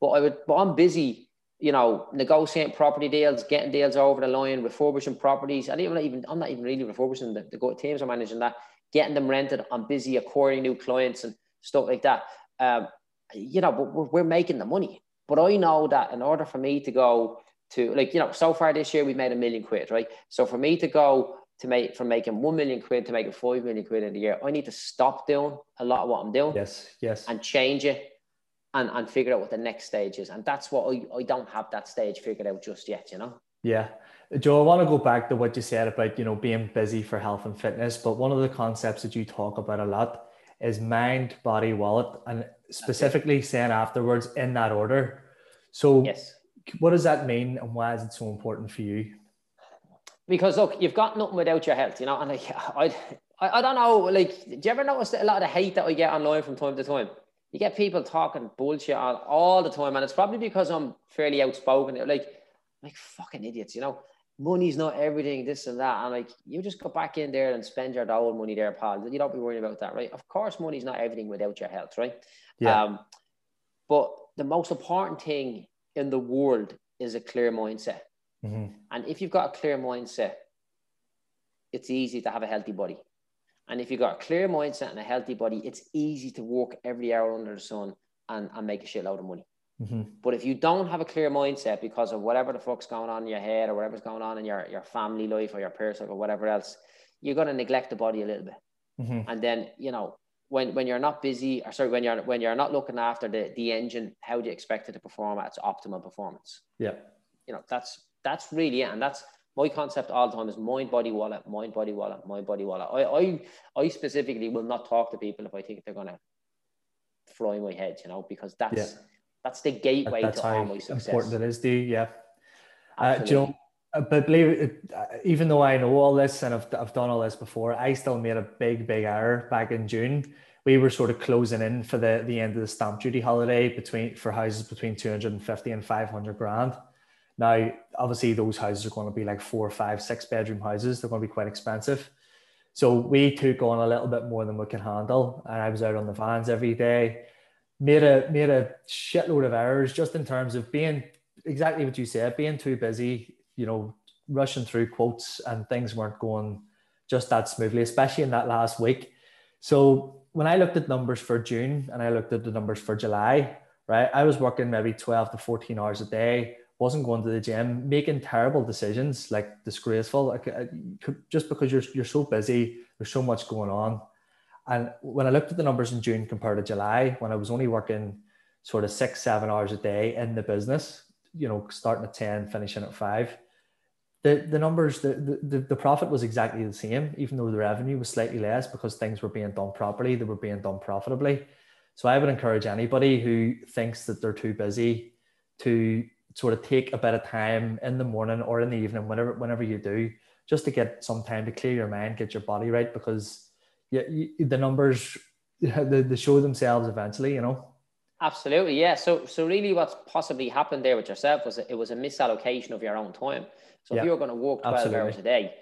but I would but I'm busy, you know, negotiating property deals, getting deals over the line, refurbishing properties. I even even I'm not even really refurbishing the, the teams are managing that, getting them rented. I'm busy acquiring new clients and stuff like that. Um, you know, but we're, we're making the money. But I know that in order for me to go to like you know so far this year we've made a million quid right? So for me to go to make from making 1 million quid to making 5 million quid in a year i need to stop doing a lot of what i'm doing yes yes. and change it and and figure out what the next stage is. And that's what i, I don't have that stage figured out just yet you know? Yeah. Joe i want to go back to what you said about you know being busy for health and fitness but one of the concepts that you talk about a lot is mind body wallet and specifically saying afterwards in that order. So yes what does that mean and why is it so important for you? Because look, you've got nothing without your health, you know. And like, I, I, I don't know. Like, do you ever notice a lot of hate that I get online from time to time? You get people talking bullshit all, all the time, and it's probably because I'm fairly outspoken. Like, like fucking idiots, you know. Money's not everything, this and that. And like, you just go back in there and spend your own money there, pal. You don't be worrying about that, right? Of course, money's not everything without your health, right? Yeah. Um, but the most important thing in the world is a clear mindset. Mm-hmm. And if you've got a clear mindset, it's easy to have a healthy body. And if you've got a clear mindset and a healthy body, it's easy to work every hour under the sun and, and make a shitload of money. Mm-hmm. But if you don't have a clear mindset because of whatever the fuck's going on in your head or whatever's going on in your, your family life or your personal or whatever else, you're going to neglect the body a little bit. Mm-hmm. And then, you know, when when you're not busy or sorry when you're when you're not looking after the the engine how do you expect it to perform at its optimal performance? Yeah. You know that's that's really it and that's my concept all the time is mind body wallet mind body wallet mind body wallet. I i, I specifically will not talk to people if i think they're going to fly my head you know because that's yeah. that's the gateway that's to all my success. important it is do yeah. Uh, Joe, but believe it, uh, even though I know all this and I've, I've done all this before, I still made a big, big error back in June we were sort of closing in for the, the end of the stamp duty holiday between for houses between 250 and 500 grand. Now, obviously, those houses are going to be like four, five, six bedroom houses. They're going to be quite expensive. So we took on a little bit more than we can handle. And I was out on the vans every day, made a made a shitload of errors just in terms of being exactly what you said, being too busy, you know, rushing through quotes and things weren't going just that smoothly, especially in that last week. So when I looked at numbers for June and I looked at the numbers for July, right, I was working maybe 12 to 14 hours a day, wasn't going to the gym, making terrible decisions, like disgraceful, like uh, just because you're, you're so busy, there's so much going on. And when I looked at the numbers in June compared to July, when I was only working sort of six, seven hours a day in the business, you know, starting at 10, finishing at five, the, the numbers, the, the, the profit was exactly the same, even though the revenue was slightly less because things were being done properly, they were being done profitably. So I would encourage anybody who thinks that they're too busy to sort of take a bit of time in the morning or in the evening, whenever whenever you do, just to get some time to clear your mind, get your body right, because yeah, the numbers they, they show themselves eventually, you know. Absolutely, yeah. So so really, what's possibly happened there with yourself was it was a misallocation of your own time. So if you're going to walk 12 absolutely. hours a day,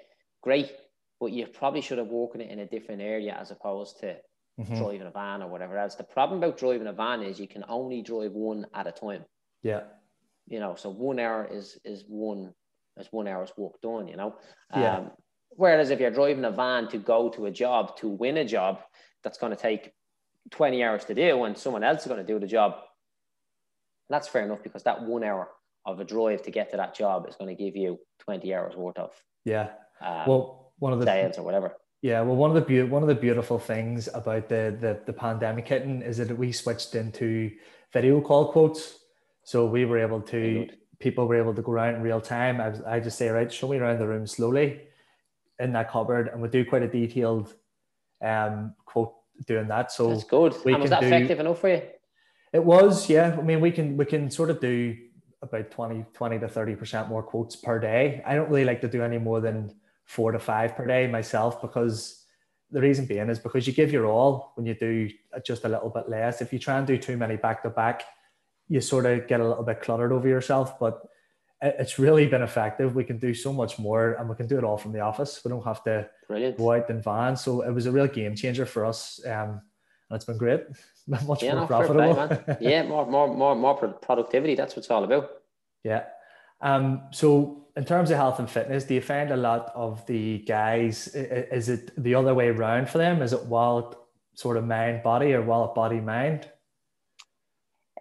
great. But you probably should have walked it in a different area as opposed to mm-hmm. driving a van or whatever else. The problem about driving a van is you can only drive one at a time. Yeah. You know, so one hour is is one is one hour's work done, you know. Yeah. Um, whereas if you're driving a van to go to a job, to win a job, that's going to take 20 hours to do and someone else is going to do the job. That's fair enough because that one hour of a drive to get to that job is going to give you 20 hours worth of yeah. Um, well, one of the sales or whatever. Yeah, well, one of the be- one of the beautiful things about the, the the pandemic hitting is that we switched into video call quotes, so we were able to people were able to go around in real time. I, was, I just say, right, show me around the room slowly in that cupboard, and we do quite a detailed um, quote doing that. So that's good. and was that do, effective enough for you? It was, yeah. I mean, we can we can sort of do about 20, 20 to 30% more quotes per day. I don't really like to do any more than four to five per day myself because the reason being is because you give your all when you do just a little bit less. If you try and do too many back to back, you sort of get a little bit cluttered over yourself. But it's really been effective. We can do so much more and we can do it all from the office. We don't have to Brilliant. go out in van. So it was a real game changer for us. Um, and it's been great. Much yeah, more profitable. Play, yeah, more, more, more, more productivity. That's what it's all about. Yeah. Um, so in terms of health and fitness, do you find a lot of the guys, is it the other way around for them? Is it wallet sort of mind body or wallet body mind?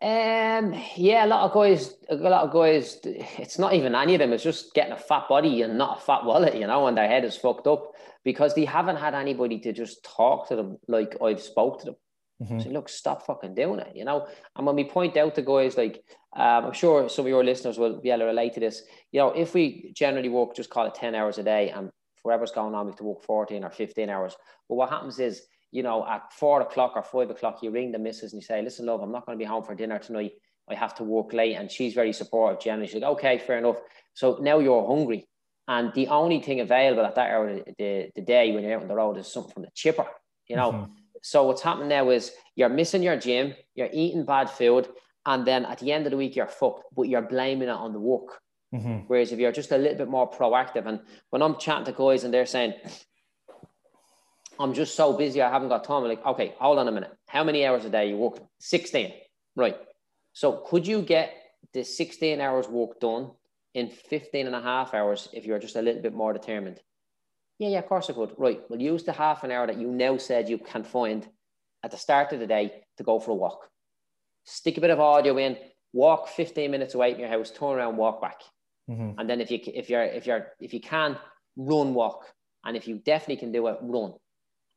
Um, yeah, a lot of guys, a lot of guys, it's not even any of them. It's just getting a fat body and not a fat wallet, you know, and their head is fucked up because they haven't had anybody to just talk to them like I've spoke to them. Mm-hmm. So look, stop fucking doing it, you know. And when we point out to guys like, um, I'm sure some of your listeners will be able to relate to this. You know, if we generally work, just call it ten hours a day, and whatever's going on, we have to work fourteen or fifteen hours. But what happens is, you know, at four o'clock or five o'clock, you ring the missus and you say, "Listen, love, I'm not going to be home for dinner tonight. I have to work late," and she's very supportive. Generally, she's like, "Okay, fair enough." So now you're hungry, and the only thing available at that hour of the, the day when you're out on the road is something from the chipper. You know. Mm-hmm so what's happening now is you're missing your gym, you're eating bad food, and then at the end of the week you're fucked, but you're blaming it on the work. Mm-hmm. Whereas if you're just a little bit more proactive, and when I'm chatting to guys and they're saying, I'm just so busy, I haven't got time. I'm like, okay, hold on a minute. How many hours a day you work? 16. Right. So could you get the 16 hours work done in 15 and a half hours if you're just a little bit more determined? Yeah, yeah, of course I could. Right. We'll use the half an hour that you now said you can find at the start of the day to go for a walk. Stick a bit of audio in, walk 15 minutes away from your house, turn around, walk back. Mm-hmm. And then if you if you're if you're if you can run, walk. And if you definitely can do it, run.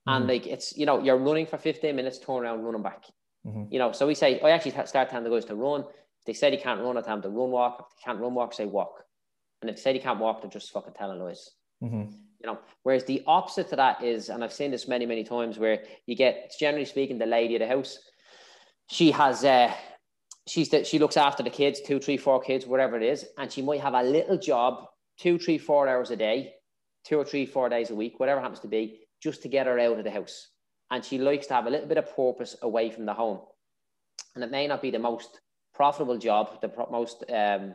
Mm-hmm. And like it's you know, you're running for 15 minutes, turn around, running back. Mm-hmm. You know, so we say, I actually start telling the guys to run. If they said he can't run, I tell them to run, walk. If they can't run, walk, say walk. And if they said he can't walk, they're just fucking telling lies. Mm-hmm you know whereas the opposite to that is and i've seen this many many times where you get generally speaking the lady of the house she has uh she's that she looks after the kids two three four kids whatever it is and she might have a little job two three four hours a day two or three four days a week whatever happens to be just to get her out of the house and she likes to have a little bit of purpose away from the home and it may not be the most profitable job the most um,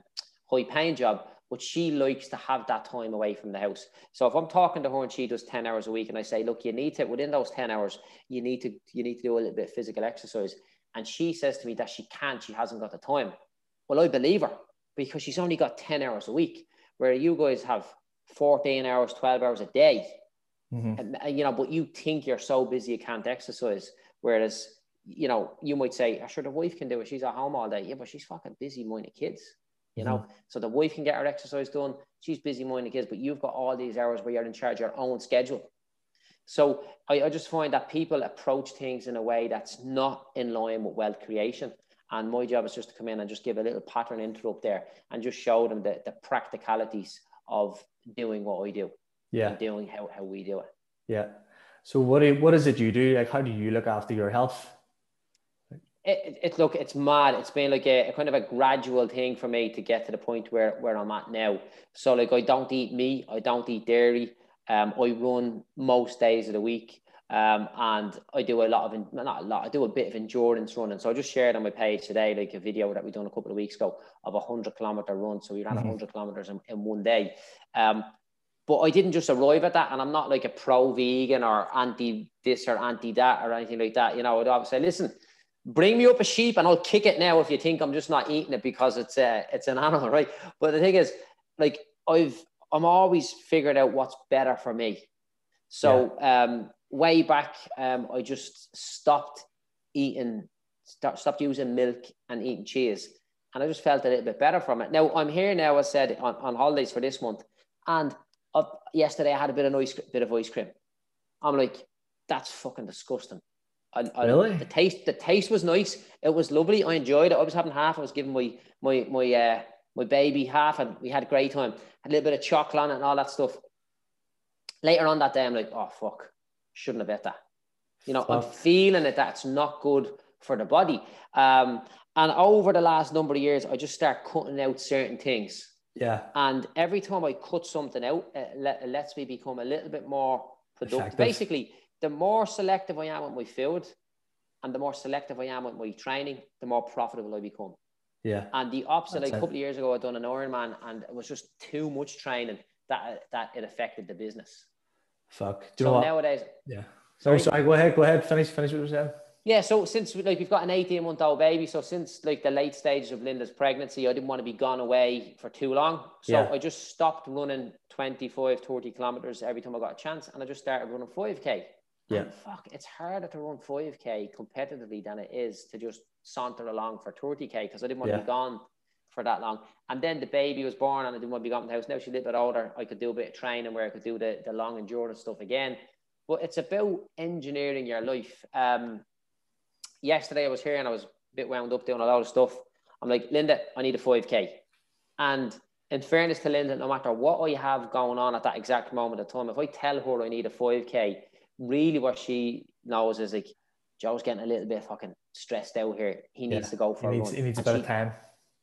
high paying job but she likes to have that time away from the house. So if I'm talking to her and she does 10 hours a week and I say, look, you need to, within those 10 hours, you need to, you need to do a little bit of physical exercise. And she says to me that she can't, she hasn't got the time. Well, I believe her because she's only got 10 hours a week, where you guys have 14 hours, 12 hours a day. Mm-hmm. And, uh, you know, but you think you're so busy you can't exercise. Whereas, you know, you might say, oh, sure, the wife can do it. She's at home all day. Yeah, but she's fucking busy minding kids you know. Mm-hmm. So the wife can get her exercise done. She's busy minding kids, but you've got all these hours where you're in charge of your own schedule. So I, I just find that people approach things in a way that's not in line with wealth creation. And my job is just to come in and just give a little pattern interrupt there and just show them the, the practicalities of doing what I do. Yeah. doing how, how we do it. Yeah. So what, do, what is it you do? Like, how do you look after your health? it, it, look it's mad it's been like a, a, kind of a gradual thing for me to get to the point where where i'm at now so like i don't eat meat i don't eat dairy um, i run most days of the week um, and i do a lot of not a lot i do a bit of endurance running so i just shared on my page today like a video that we done a couple of weeks ago of a 100 kilometer run so we ran mm-hmm. 100 kilometers in, in one day um, but I didn't just arrive at that, and I'm not like a pro vegan or anti this or anti that or anything like that. You know, I'd always say, listen, bring me up a sheep and I'll kick it now if you think I'm just not eating it because it's a, it's an animal, right? But the thing is, like I've I'm always figuring out what's better for me. So yeah. um, way back, um, I just stopped eating, start, stopped using milk and eating cheese. And I just felt a little bit better from it. Now I'm here now, I said, on, on holidays for this month. And uh, yesterday I had a bit of ice, bit of ice cream. I'm like, that's fucking disgusting. I, I, really? The taste, the taste was nice. It was lovely. I enjoyed it. I was having half. I was giving my my my uh, my baby half, and we had a great time. Had a little bit of chocolate on it and all that stuff. Later on that day, I'm like, oh fuck, shouldn't have bet that. You know, Stop. I'm feeling it. That's not good for the body. Um, and over the last number of years, I just start cutting out certain things. Yeah. And every time I cut something out, it, let, it lets me become a little bit more productive. Effective. Basically, the more selective I am with my food and the more selective I am with my training, the more profitable I become. Yeah. And the opposite, like a couple of years ago, I'd done an Ironman and it was just too much training that that it affected the business. Fuck. Do you so know what? nowadays. Yeah. Sorry, sorry. Go ahead. Go ahead. Finish. Finish what you're saying. Yeah, so since like we've got an 18 month old baby, so since like the late stages of Linda's pregnancy, I didn't want to be gone away for too long. So yeah. I just stopped running 25, 30 kilometers every time I got a chance and I just started running 5k. Yeah. And fuck, it's harder to run 5k competitively than it is to just saunter along for 30k because I didn't want yeah. to be gone for that long. And then the baby was born and I didn't want to be gone from the house. Now she's a little bit older. I could do a bit of training where I could do the, the long endurance stuff again. But it's about engineering your life. Um, yesterday I was here and I was a bit wound up doing a lot of stuff. I'm like, Linda, I need a 5K. And in fairness to Linda, no matter what I have going on at that exact moment of time, if I tell her I need a 5K, really what she knows is like, Joe's getting a little bit fucking stressed out here. He needs yeah. to go for he needs, a run. He needs a bit of time.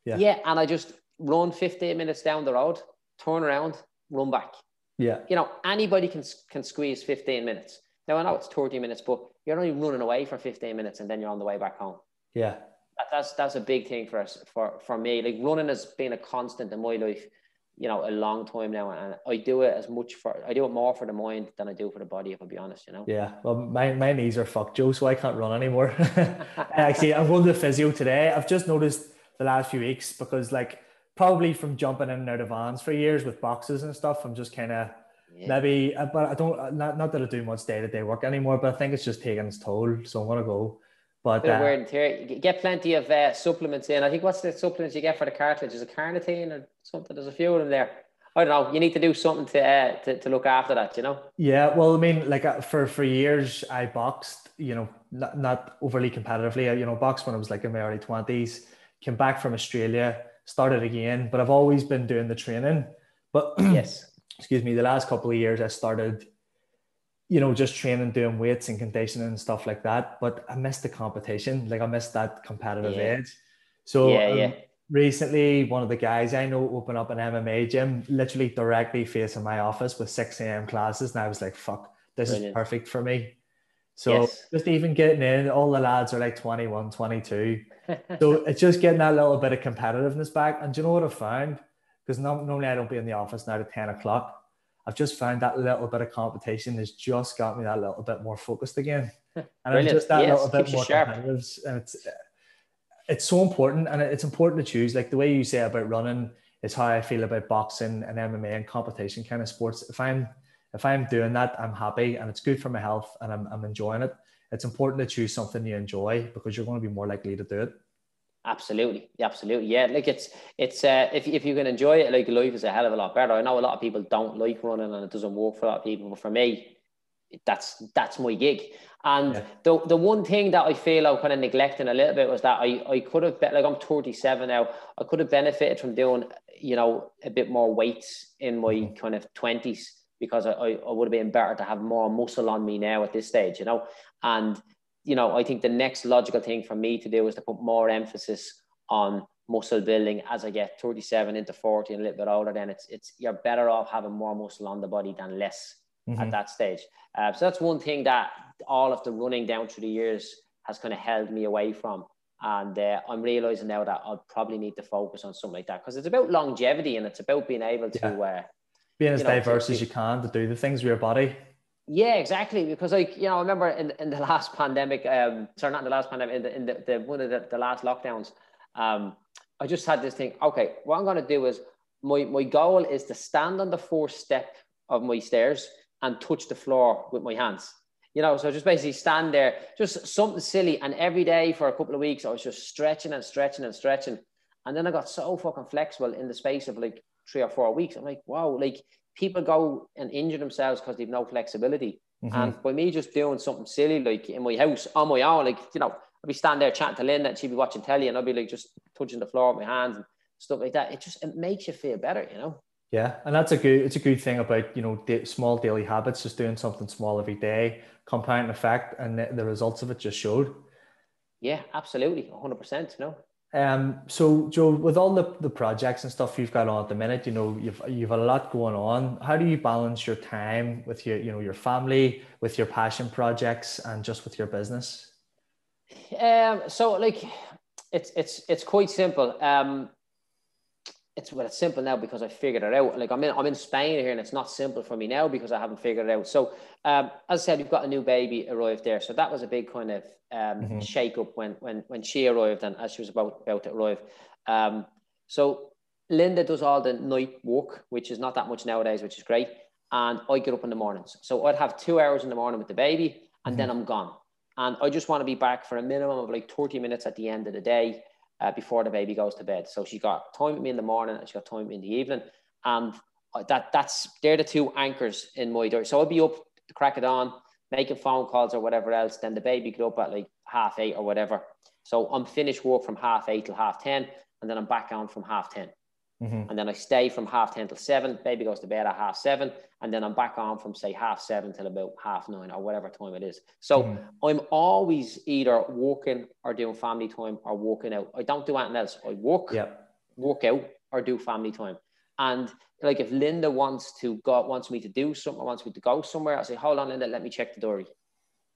Yeah. Yeah. And I just run 15 minutes down the road, turn around, run back. Yeah. You know, anybody can can squeeze 15 minutes. Now I know it's 30 minutes, but you're only running away for 15 minutes and then you're on the way back home. Yeah. That, that's that's a big thing for us for for me. Like running has been a constant in my life, you know, a long time now. And I do it as much for I do it more for the mind than I do for the body, if I'll be honest, you know. Yeah. Well my, my knees are fucked, Joe, so I can't run anymore. Actually, I'm going to the physio today. I've just noticed the last few weeks because like probably from jumping in and out of vans for years with boxes and stuff, I'm just kind of yeah. maybe, uh, but I don't, uh, not, not that I do much day to day work anymore, but I think it's just taking its toll. So I'm going to go. But uh, weird tear. Get plenty of uh, supplements in. I think what's the supplements you get for the cartilage? Is it carnitine or something? There's a few of them there. I don't know. You need to do something to, uh, to, to look after that, you know? Yeah. Well, I mean, like uh, for, for years, I boxed, you know, not, not overly competitively. I, you know, boxed when I was like in my early 20s, came back from Australia, started again, but I've always been doing the training. But yes, excuse me, the last couple of years I started, you know, just training, doing weights and conditioning and stuff like that. But I missed the competition. Like I missed that competitive yeah. edge. So yeah, um, yeah. recently one of the guys I know opened up an MMA gym literally directly facing my office with 6 a.m. classes. And I was like, fuck, this Brilliant. is perfect for me. So yes. just even getting in, all the lads are like 21, 22. so it's just getting that little bit of competitiveness back. And do you know what I found? Because normally I don't be in the office now at 10 o'clock. I've just found that little bit of competition has just got me that little bit more focused again. And I'm just that yes, little bit more competitive. And it's it's so important and it's important to choose. Like the way you say about running is how I feel about boxing and MMA and competition kind of sports. If I'm if I'm doing that, I'm happy and it's good for my health and I'm, I'm enjoying it. It's important to choose something you enjoy because you're going to be more likely to do it. Absolutely, absolutely, yeah. Like it's it's uh, if if you can enjoy it, like life is a hell of a lot better. I know a lot of people don't like running, and it doesn't work for a lot of people. But for me, that's that's my gig. And yeah. the the one thing that I feel I'm kind of neglecting a little bit was that I I could have been like I'm 37 now. I could have benefited from doing you know a bit more weights in my mm-hmm. kind of 20s because I, I, I would have been better to have more muscle on me now at this stage, you know. And you know, I think the next logical thing for me to do is to put more emphasis on muscle building as I get 37 into 40 and a little bit older. Then it's it's you're better off having more muscle on the body than less mm-hmm. at that stage. Uh, so that's one thing that all of the running down through the years has kind of held me away from. And uh, I'm realizing now that I'll probably need to focus on something like that because it's about longevity and it's about being able to yeah. uh, being as know, diverse to, as you can to do the things with your body. Yeah, exactly. Because like you know, I remember in, in the last pandemic, um, sorry, not in the last pandemic, in the, in the, the one of the, the last lockdowns, um, I just had this thing. Okay, what I'm going to do is my my goal is to stand on the fourth step of my stairs and touch the floor with my hands. You know, so just basically stand there, just something silly. And every day for a couple of weeks, I was just stretching and stretching and stretching. And then I got so fucking flexible in the space of like three or four weeks. I'm like, wow, like people go and injure themselves because they've no flexibility. Mm-hmm. And by me just doing something silly, like in my house on my own, like, you know, I'd be standing there chatting to Linda and she'd be watching telly and I'd be like just touching the floor with my hands and stuff like that. It just, it makes you feel better, you know? Yeah. And that's a good, it's a good thing about, you know, small daily habits, just doing something small every day, compound effect, and the, the results of it just showed. Yeah, absolutely. 100%, you know? Um, so Joe, with all the, the projects and stuff you've got on at the minute, you know, you've you've a lot going on. How do you balance your time with your, you know, your family, with your passion projects and just with your business? Um, so like it's it's it's quite simple. Um it's well, it's simple now because I figured it out. Like I'm in, I'm in Spain here, and it's not simple for me now because I haven't figured it out. So, um, as I said, we've got a new baby arrived there, so that was a big kind of um, mm-hmm. shake up when when when she arrived and as she was about about to arrive. Um, so Linda does all the night work, which is not that much nowadays, which is great. And I get up in the mornings, so I'd have two hours in the morning with the baby, and mm-hmm. then I'm gone. And I just want to be back for a minimum of like 30 minutes at the end of the day uh, before the baby goes to bed. So she's got time with me in the morning and she's got time in the evening. And that that's they're the two anchors in my door. So I'll be up crack it on, making phone calls or whatever else. Then the baby get up at like half eight or whatever. So I'm finished work from half eight till half 10, and then I'm back on from half 10. Mm-hmm. And then I stay from half 10 till seven. Baby goes to bed at half seven. And then I'm back on from say half seven till about half nine or whatever time it is. So mm-hmm. I'm always either walking or doing family time or walking out. I don't do anything else. I work, yeah. work out or do family time. And like if Linda wants to go, wants me to do something, wants me to go somewhere, I say, hold on, Linda, let me check the diary.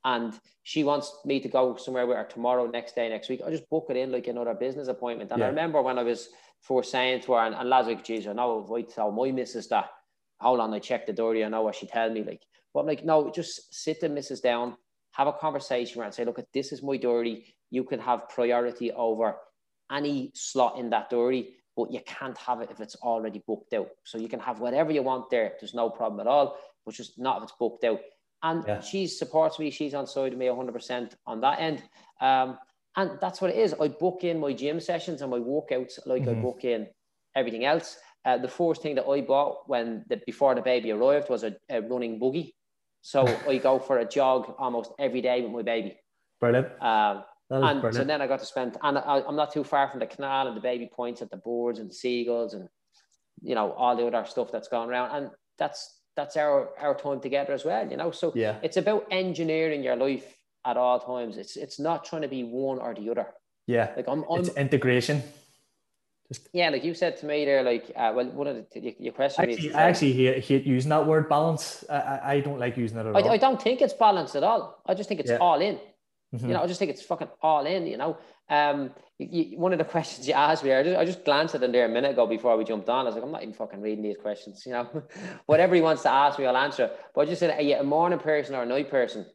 And she wants me to go somewhere with her tomorrow, next day, next week. I just book it in like another business appointment. And yeah. I remember when I was for saying to her, and, and lads like, geez, I know if I tell my missus that, hold on, I check the diary, I know what she tell me. Like, but I'm like, no, just sit the missus down, have a conversation and say, look, at this is my diary. You can have priority over any slot in that diary, but you can't have it if it's already booked out. So you can have whatever you want there. There's no problem at all, but just not if it's booked out. And yeah. she supports me. She's on side of me 100% on that end. Um, and that's what it is. I book in my gym sessions and my workouts like mm-hmm. I book in everything else. Uh, the first thing that I bought when the, before the baby arrived was a, a running buggy. So I go for a jog almost every day with my baby. Brilliant. Um, and brilliant. so then I got to spend, and I, am not too far from the canal, and the baby points at the boards and the seagulls, and you know all the other stuff that's going around, and that's that's our our time together as well. You know, so yeah, it's about engineering your life at all times. It's it's not trying to be one or the other. Yeah, like I'm, I'm it's integration. Just yeah, like you said to me there, like uh, well, one of the your question. Actually, is, I actually hate, hate using that word balance. I, I don't like using it at I, all. I don't think it's balanced at all. I just think it's yeah. all in. Mm-hmm. You know, I just think it's fucking all in. You know, um, you, one of the questions you asked me, I just, I just glanced at them there a minute ago before we jumped on. I was like, I'm not even fucking reading these questions. You know, whatever he wants to ask me, I'll answer. But I just said, are you a morning person or a night person?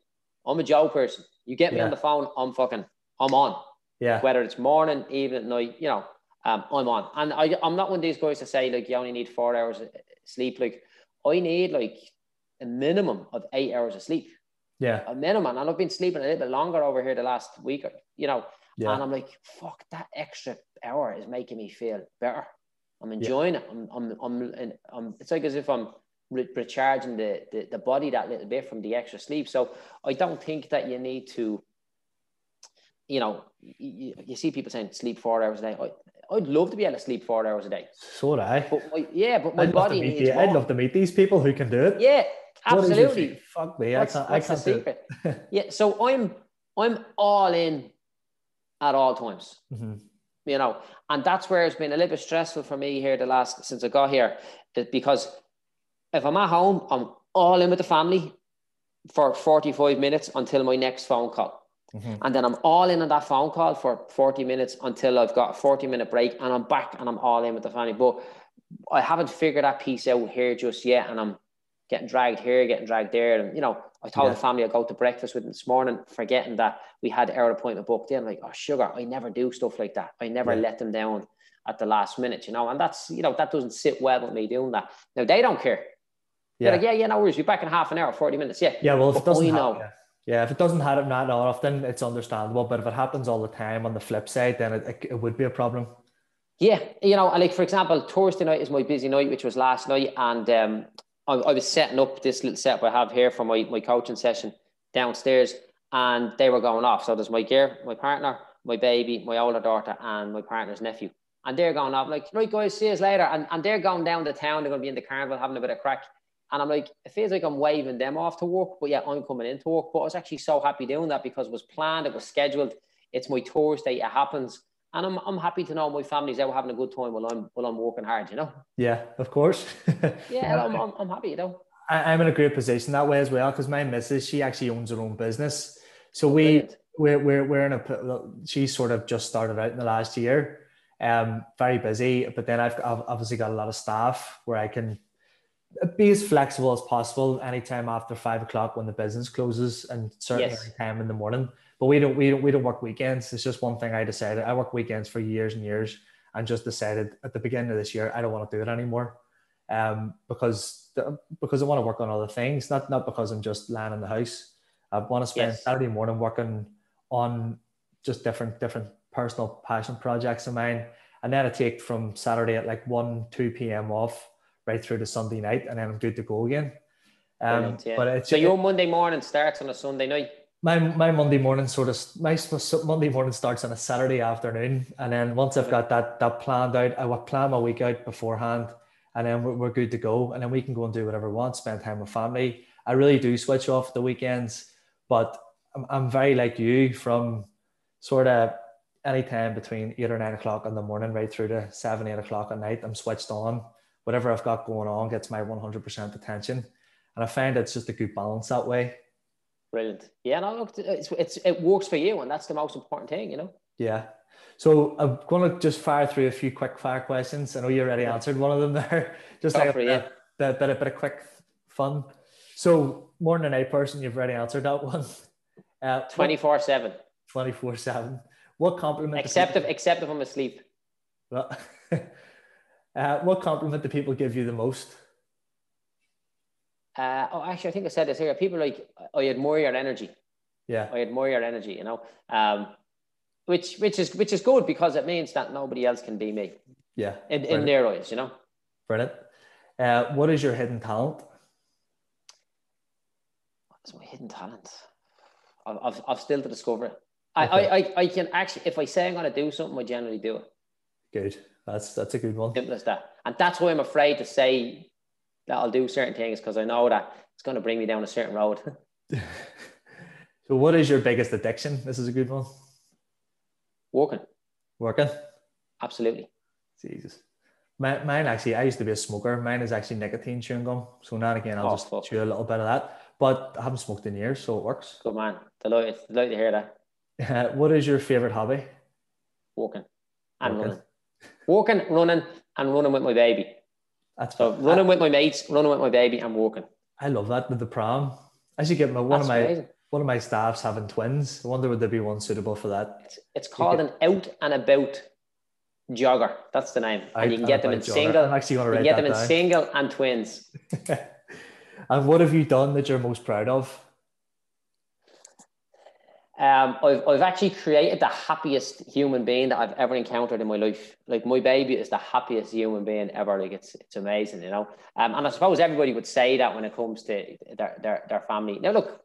I'm a Joe person. You get me yeah. on the phone, I'm fucking, I'm on. Yeah. Whether it's morning, evening, night, you know, um, I'm on. And I, I'm not one of these guys to say like you only need four hours of sleep. Like I need like a minimum of eight hours of sleep. Yeah. A minimum. And I've been sleeping a little bit longer over here the last week, you know. Yeah. And I'm like, fuck, that extra hour is making me feel better. I'm enjoying yeah. it. I'm, I'm, I'm, I'm, it's like as if I'm re- recharging the, the, the body that little bit from the extra sleep. So I don't think that you need to, you know, you, you see people saying sleep four hours a day. I, I'd love to be able to sleep four hours a day. So would I. But my, yeah, but my I'd body needs the, I'd love to meet these people who can do it. Yeah, absolutely. Fuck me, what's, I can't. I can't the secret? yeah, so I'm I'm all in at all times. Mm-hmm. You know, and that's where it's been a little bit stressful for me here the last since I got here, because if I'm at home, I'm all in with the family for 45 minutes until my next phone call. Mm-hmm. And then I'm all in on that phone call for 40 minutes until I've got a 40 minute break and I'm back and I'm all in with the family. But I haven't figured that piece out here just yet. And I'm getting dragged here, getting dragged there. And, you know, I told yeah. the family I'd go to breakfast with them this morning, forgetting that we had our appointment booked in. Like, oh, sugar, I never do stuff like that. I never yeah. let them down at the last minute, you know. And that's, you know, that doesn't sit well with me doing that. Now, they don't care. Yeah. Like, yeah, yeah, no worries. Be back in half an hour, 40 minutes. Yeah. Yeah, well, if it doesn't I know. yeah. Yeah, if it doesn't happen that often, it's understandable. But if it happens all the time on the flip side, then it, it would be a problem. Yeah, you know, like for example, Thursday night is my busy night, which was last night, and um, I, I, was setting up this little setup I have here for my, my coaching session downstairs, and they were going off. So there's my gear, my partner, my baby, my older daughter, and my partner's nephew, and they're going off like, right, guys, see us later, and, and they're going down the town. They're going to be in the carnival having a bit of crack. And I'm like, it feels like I'm waving them off to work, but yeah, I'm coming into work. But I was actually so happy doing that because it was planned, it was scheduled. It's my Thursday, it happens. And I'm, I'm happy to know my family's out having a good time while I'm while I'm working hard, you know? Yeah, of course. yeah, I'm, I'm, I'm, happy, you know. I, am in a great position that way as well because my missus, she actually owns her own business. So we, we're, we're, we're in a, she sort of just started out in the last year. Um, very busy, but then I've, I've obviously got a lot of staff where I can be as flexible as possible anytime after five o'clock when the business closes and certainly yes. any time in the morning. But we don't we don't we don't work weekends. It's just one thing I decided. I work weekends for years and years and just decided at the beginning of this year I don't want to do it anymore. Um, because the, because I want to work on other things, not not because I'm just lying in the house. I want to spend yes. Saturday morning working on just different different personal passion projects of mine. And then I take from Saturday at like 1, 2 p.m. off right through to Sunday night, and then I'm good to go again. Um, yeah. But it's, so your Monday morning starts on a Sunday night. My my Monday morning sort of my Monday morning starts on a Saturday afternoon, and then once I've got that that planned out, I will plan my week out beforehand, and then we're, we're good to go, and then we can go and do whatever we want, spend time with family. I really do switch off the weekends, but I'm, I'm very like you from sort of any time between eight or nine o'clock in the morning right through to seven eight o'clock at night. I'm switched on whatever I've got going on gets my 100% attention. And I find it's just a good balance that way. Brilliant. Yeah, no, look, it's, it's, it works for you, and that's the most important thing, you know? Yeah. So I'm going to just fire through a few quick fire questions. I know you already answered one of them there. Just like a, bit, bit, bit, bit of quick fun. So more than a person, you've already answered that one. Uh, 24 7. 24 7. What compliment? Except if, except if I'm asleep. Well, Uh, what compliment do people give you the most? Uh, oh, actually, I think I said this here. People like, I admire your energy. Yeah. I admire your energy, you know, um, which, which is, which is good because it means that nobody else can be me. Yeah. In, in their eyes, you know. Brilliant. Uh, what is your hidden talent? What's my hidden talent? I've, I've, I've still to discover it. I, okay. I, I, I can actually, if I say I'm going to do something, I generally do it. Good. That's that's a good one. Simple as that. And that's why I'm afraid to say that I'll do certain things because I know that it's going to bring me down a certain road. so, what is your biggest addiction? This is a good one. Working. Working. Absolutely. Jesus. Mine, mine actually, I used to be a smoker. Mine is actually nicotine chewing gum. So now and again, I'll oh, just fuck. chew a little bit of that. But I haven't smoked in years, so it works. Good man. Delighted, delighted to hear that. what is your favorite hobby? Walking and Walking. running walking, running, and running with my baby. That's so running with my mates, running with my baby, and walking. I love that with the pram. I should get my one That's of my amazing. one of my staffs having twins. I wonder would there be one suitable for that? It's, it's called an out and about jogger. That's the name, and you can get them in jogger. single. I'm actually going to write you get them in single and twins. and what have you done that you're most proud of? Um, I've, I've actually created the happiest human being that I've ever encountered in my life. Like my baby is the happiest human being ever. Like it's it's amazing, you know. Um, and I suppose everybody would say that when it comes to their, their, their family. Now look,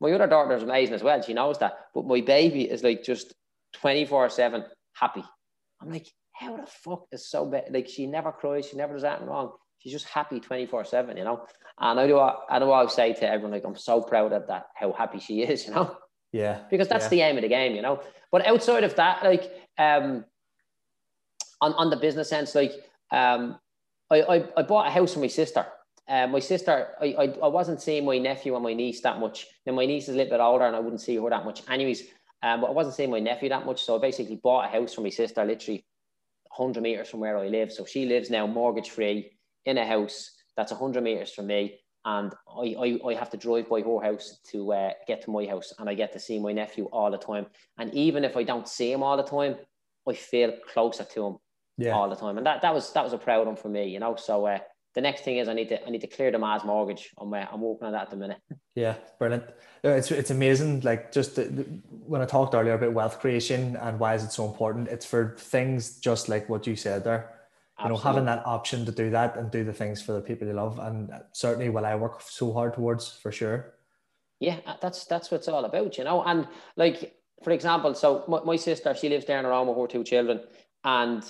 my other daughter is amazing as well. She knows that. But my baby is like just 24-7 happy. I'm like, how the fuck is so bad? Like she never cries, she never does anything wrong. She's just happy 24-7, you know. And I do I do always say to everyone, like, I'm so proud of that, how happy she is, you know. Yeah. Because that's yeah. the aim of the game, you know. But outside of that, like um on, on the business sense, like um I, I, I bought a house for my sister. Uh, my sister, I, I, I wasn't seeing my nephew and my niece that much. Now my niece is a little bit older and I wouldn't see her that much anyways. Um, but I wasn't seeing my nephew that much. So I basically bought a house for my sister, literally 100 meters from where I live. So she lives now mortgage free in a house that's 100 meters from me and I, I, I have to drive by her house to uh, get to my house and I get to see my nephew all the time. And even if I don't see him all the time, I feel closer to him yeah. all the time. And that, that was that was a proud one for me, you know. So uh, the next thing is I need to I need to clear the mass mortgage. I'm uh, I'm working on that at the minute. Yeah, brilliant. It's it's amazing. Like just the, the, when I talked earlier about wealth creation and why is it so important, it's for things just like what you said there. You know, having that option to do that and do the things for the people you love, and certainly what I work so hard towards for sure. Yeah, uh, that's that's what it's all about, you know. And like for example, so my, my sister, she lives down around with her two children, and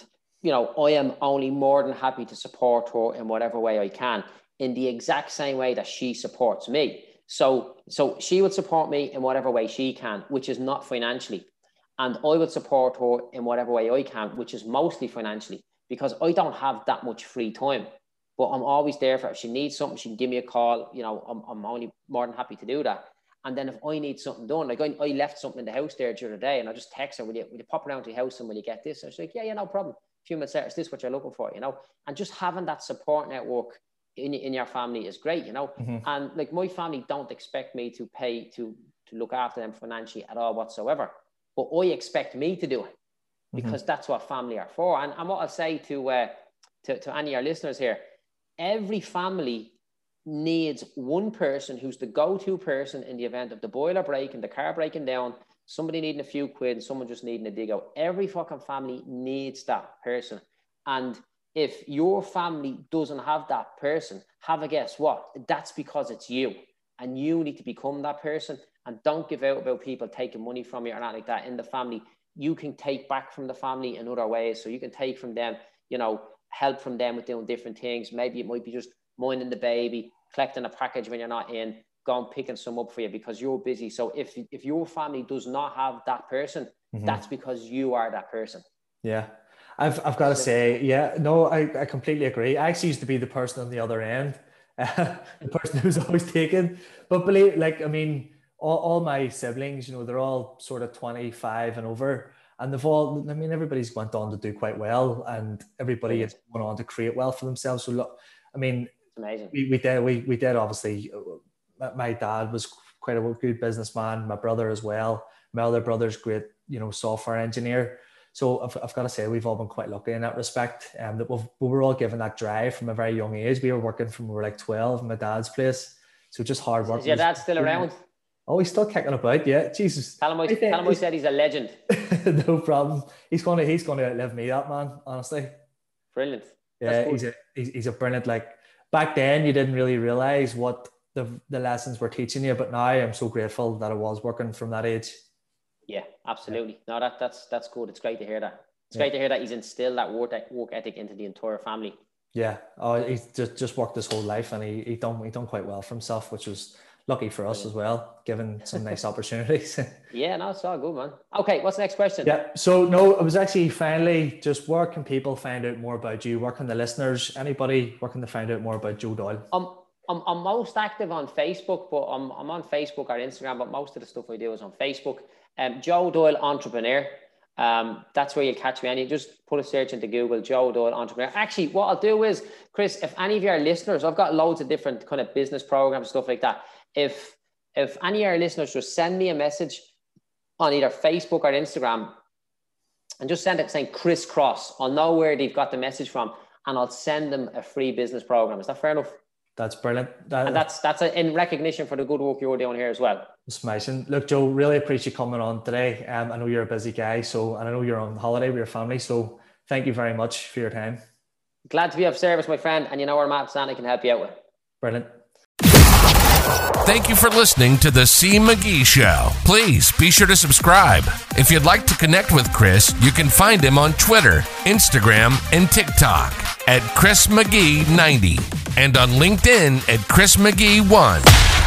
you know, I am only more than happy to support her in whatever way I can, in the exact same way that she supports me. So, so she would support me in whatever way she can, which is not financially, and I would support her in whatever way I can, which is mostly financially, because I don't have that much free time. But I'm always there for her. If she needs something, she can give me a call. You know, I'm, I'm only more than happy to do that. And then if I need something done, like I, I left something in the house there during the day, and I just text her, will you, will you pop around to the house and will you get this? And she's like, yeah, yeah, no problem A few minutes later, is this what you're looking for? You know, and just having that support network in, in your family is great, you know. Mm-hmm. And like my family don't expect me to pay to to look after them financially at all whatsoever. But I expect me to do it because mm-hmm. that's what family are for. And, and what I'll say to, uh, to to any of our listeners here, every family needs one person who's the go-to person in the event of the boiler breaking, the car breaking down, somebody needing a few quid, someone just needing a dig out. Every fucking family needs that person. And if your family doesn't have that person, have a guess what? That's because it's you. And you need to become that person. And don't give out about people taking money from you or not like that in the family. You can take back from the family in other ways. So you can take from them, you know, help from them with doing different things. Maybe it might be just minding the baby, collecting a package when you're not in, gone picking some up for you because you're busy. So if if your family does not have that person, mm-hmm. that's because you are that person. Yeah. I've, I've got to say, yeah, no, I, I completely agree. I actually used to be the person on the other end, uh, the person who's always taken. But believe, like, I mean, all, all my siblings, you know, they're all sort of 25 and over. And they've all, I mean, everybody's went on to do quite well and everybody has gone on to create wealth for themselves. So, look, I mean, amazing. We, we did, we, we did obviously my dad was quite a good businessman. My brother as well. My other brother's great, you know, software engineer. So I've, I've got to say we've all been quite lucky in that respect. Um, that we've, we were all given that drive from a very young age. We were working from we were like twelve in my dad's place. So just hard work. Is your dad still around? Oh, he's still kicking about. Yeah, Jesus. Tell him I, tell said he's a legend. no problem. He's gonna he's gonna outlive me, that man. Honestly. Brilliant. Yeah, he's a he's, he's a brilliant. Like back then, you didn't really realize what the, the lessons we're teaching you. But now I'm so grateful that I was working from that age. Yeah, absolutely. No, that that's that's good. It's great to hear that. It's yeah. great to hear that he's instilled that work work ethic into the entire family. Yeah. Oh, he's just, just worked his whole life and he, he done he done quite well for himself, which was lucky for us as well, given some nice opportunities. yeah, no, it's all good, man. Okay, what's the next question? Yeah, so no, it was actually finally just where can people find out more about you? Where can the listeners, anybody, where can they find out more about Joe Doyle? Um, I'm, I'm most active on Facebook, but I'm, I'm on Facebook or Instagram, but most of the stuff I do is on Facebook. Um, Joe Doyle Entrepreneur. Um, that's where you'll catch me. And you just put a search into Google, Joe Doyle Entrepreneur. Actually, what I'll do is, Chris, if any of your listeners, I've got loads of different kind of business programs, stuff like that. If if any of our listeners just send me a message on either Facebook or Instagram and just send it saying crisscross, I'll know where they've got the message from and I'll send them a free business program. Is that fair enough? That's brilliant. That, and that's that's a, in recognition for the good work you're doing here as well. It's amazing. Look, Joe, really appreciate you coming on today. Um, I know you're a busy guy, so and I know you're on holiday with your family, so thank you very much for your time. Glad to be of service, my friend, and you know where Matt Santa can help you out with. Brilliant. Thank you for listening to the C. McGee Show. Please be sure to subscribe. If you'd like to connect with Chris, you can find him on Twitter, Instagram, and TikTok at Chris McGee 90 and on LinkedIn at Chris McGee 1.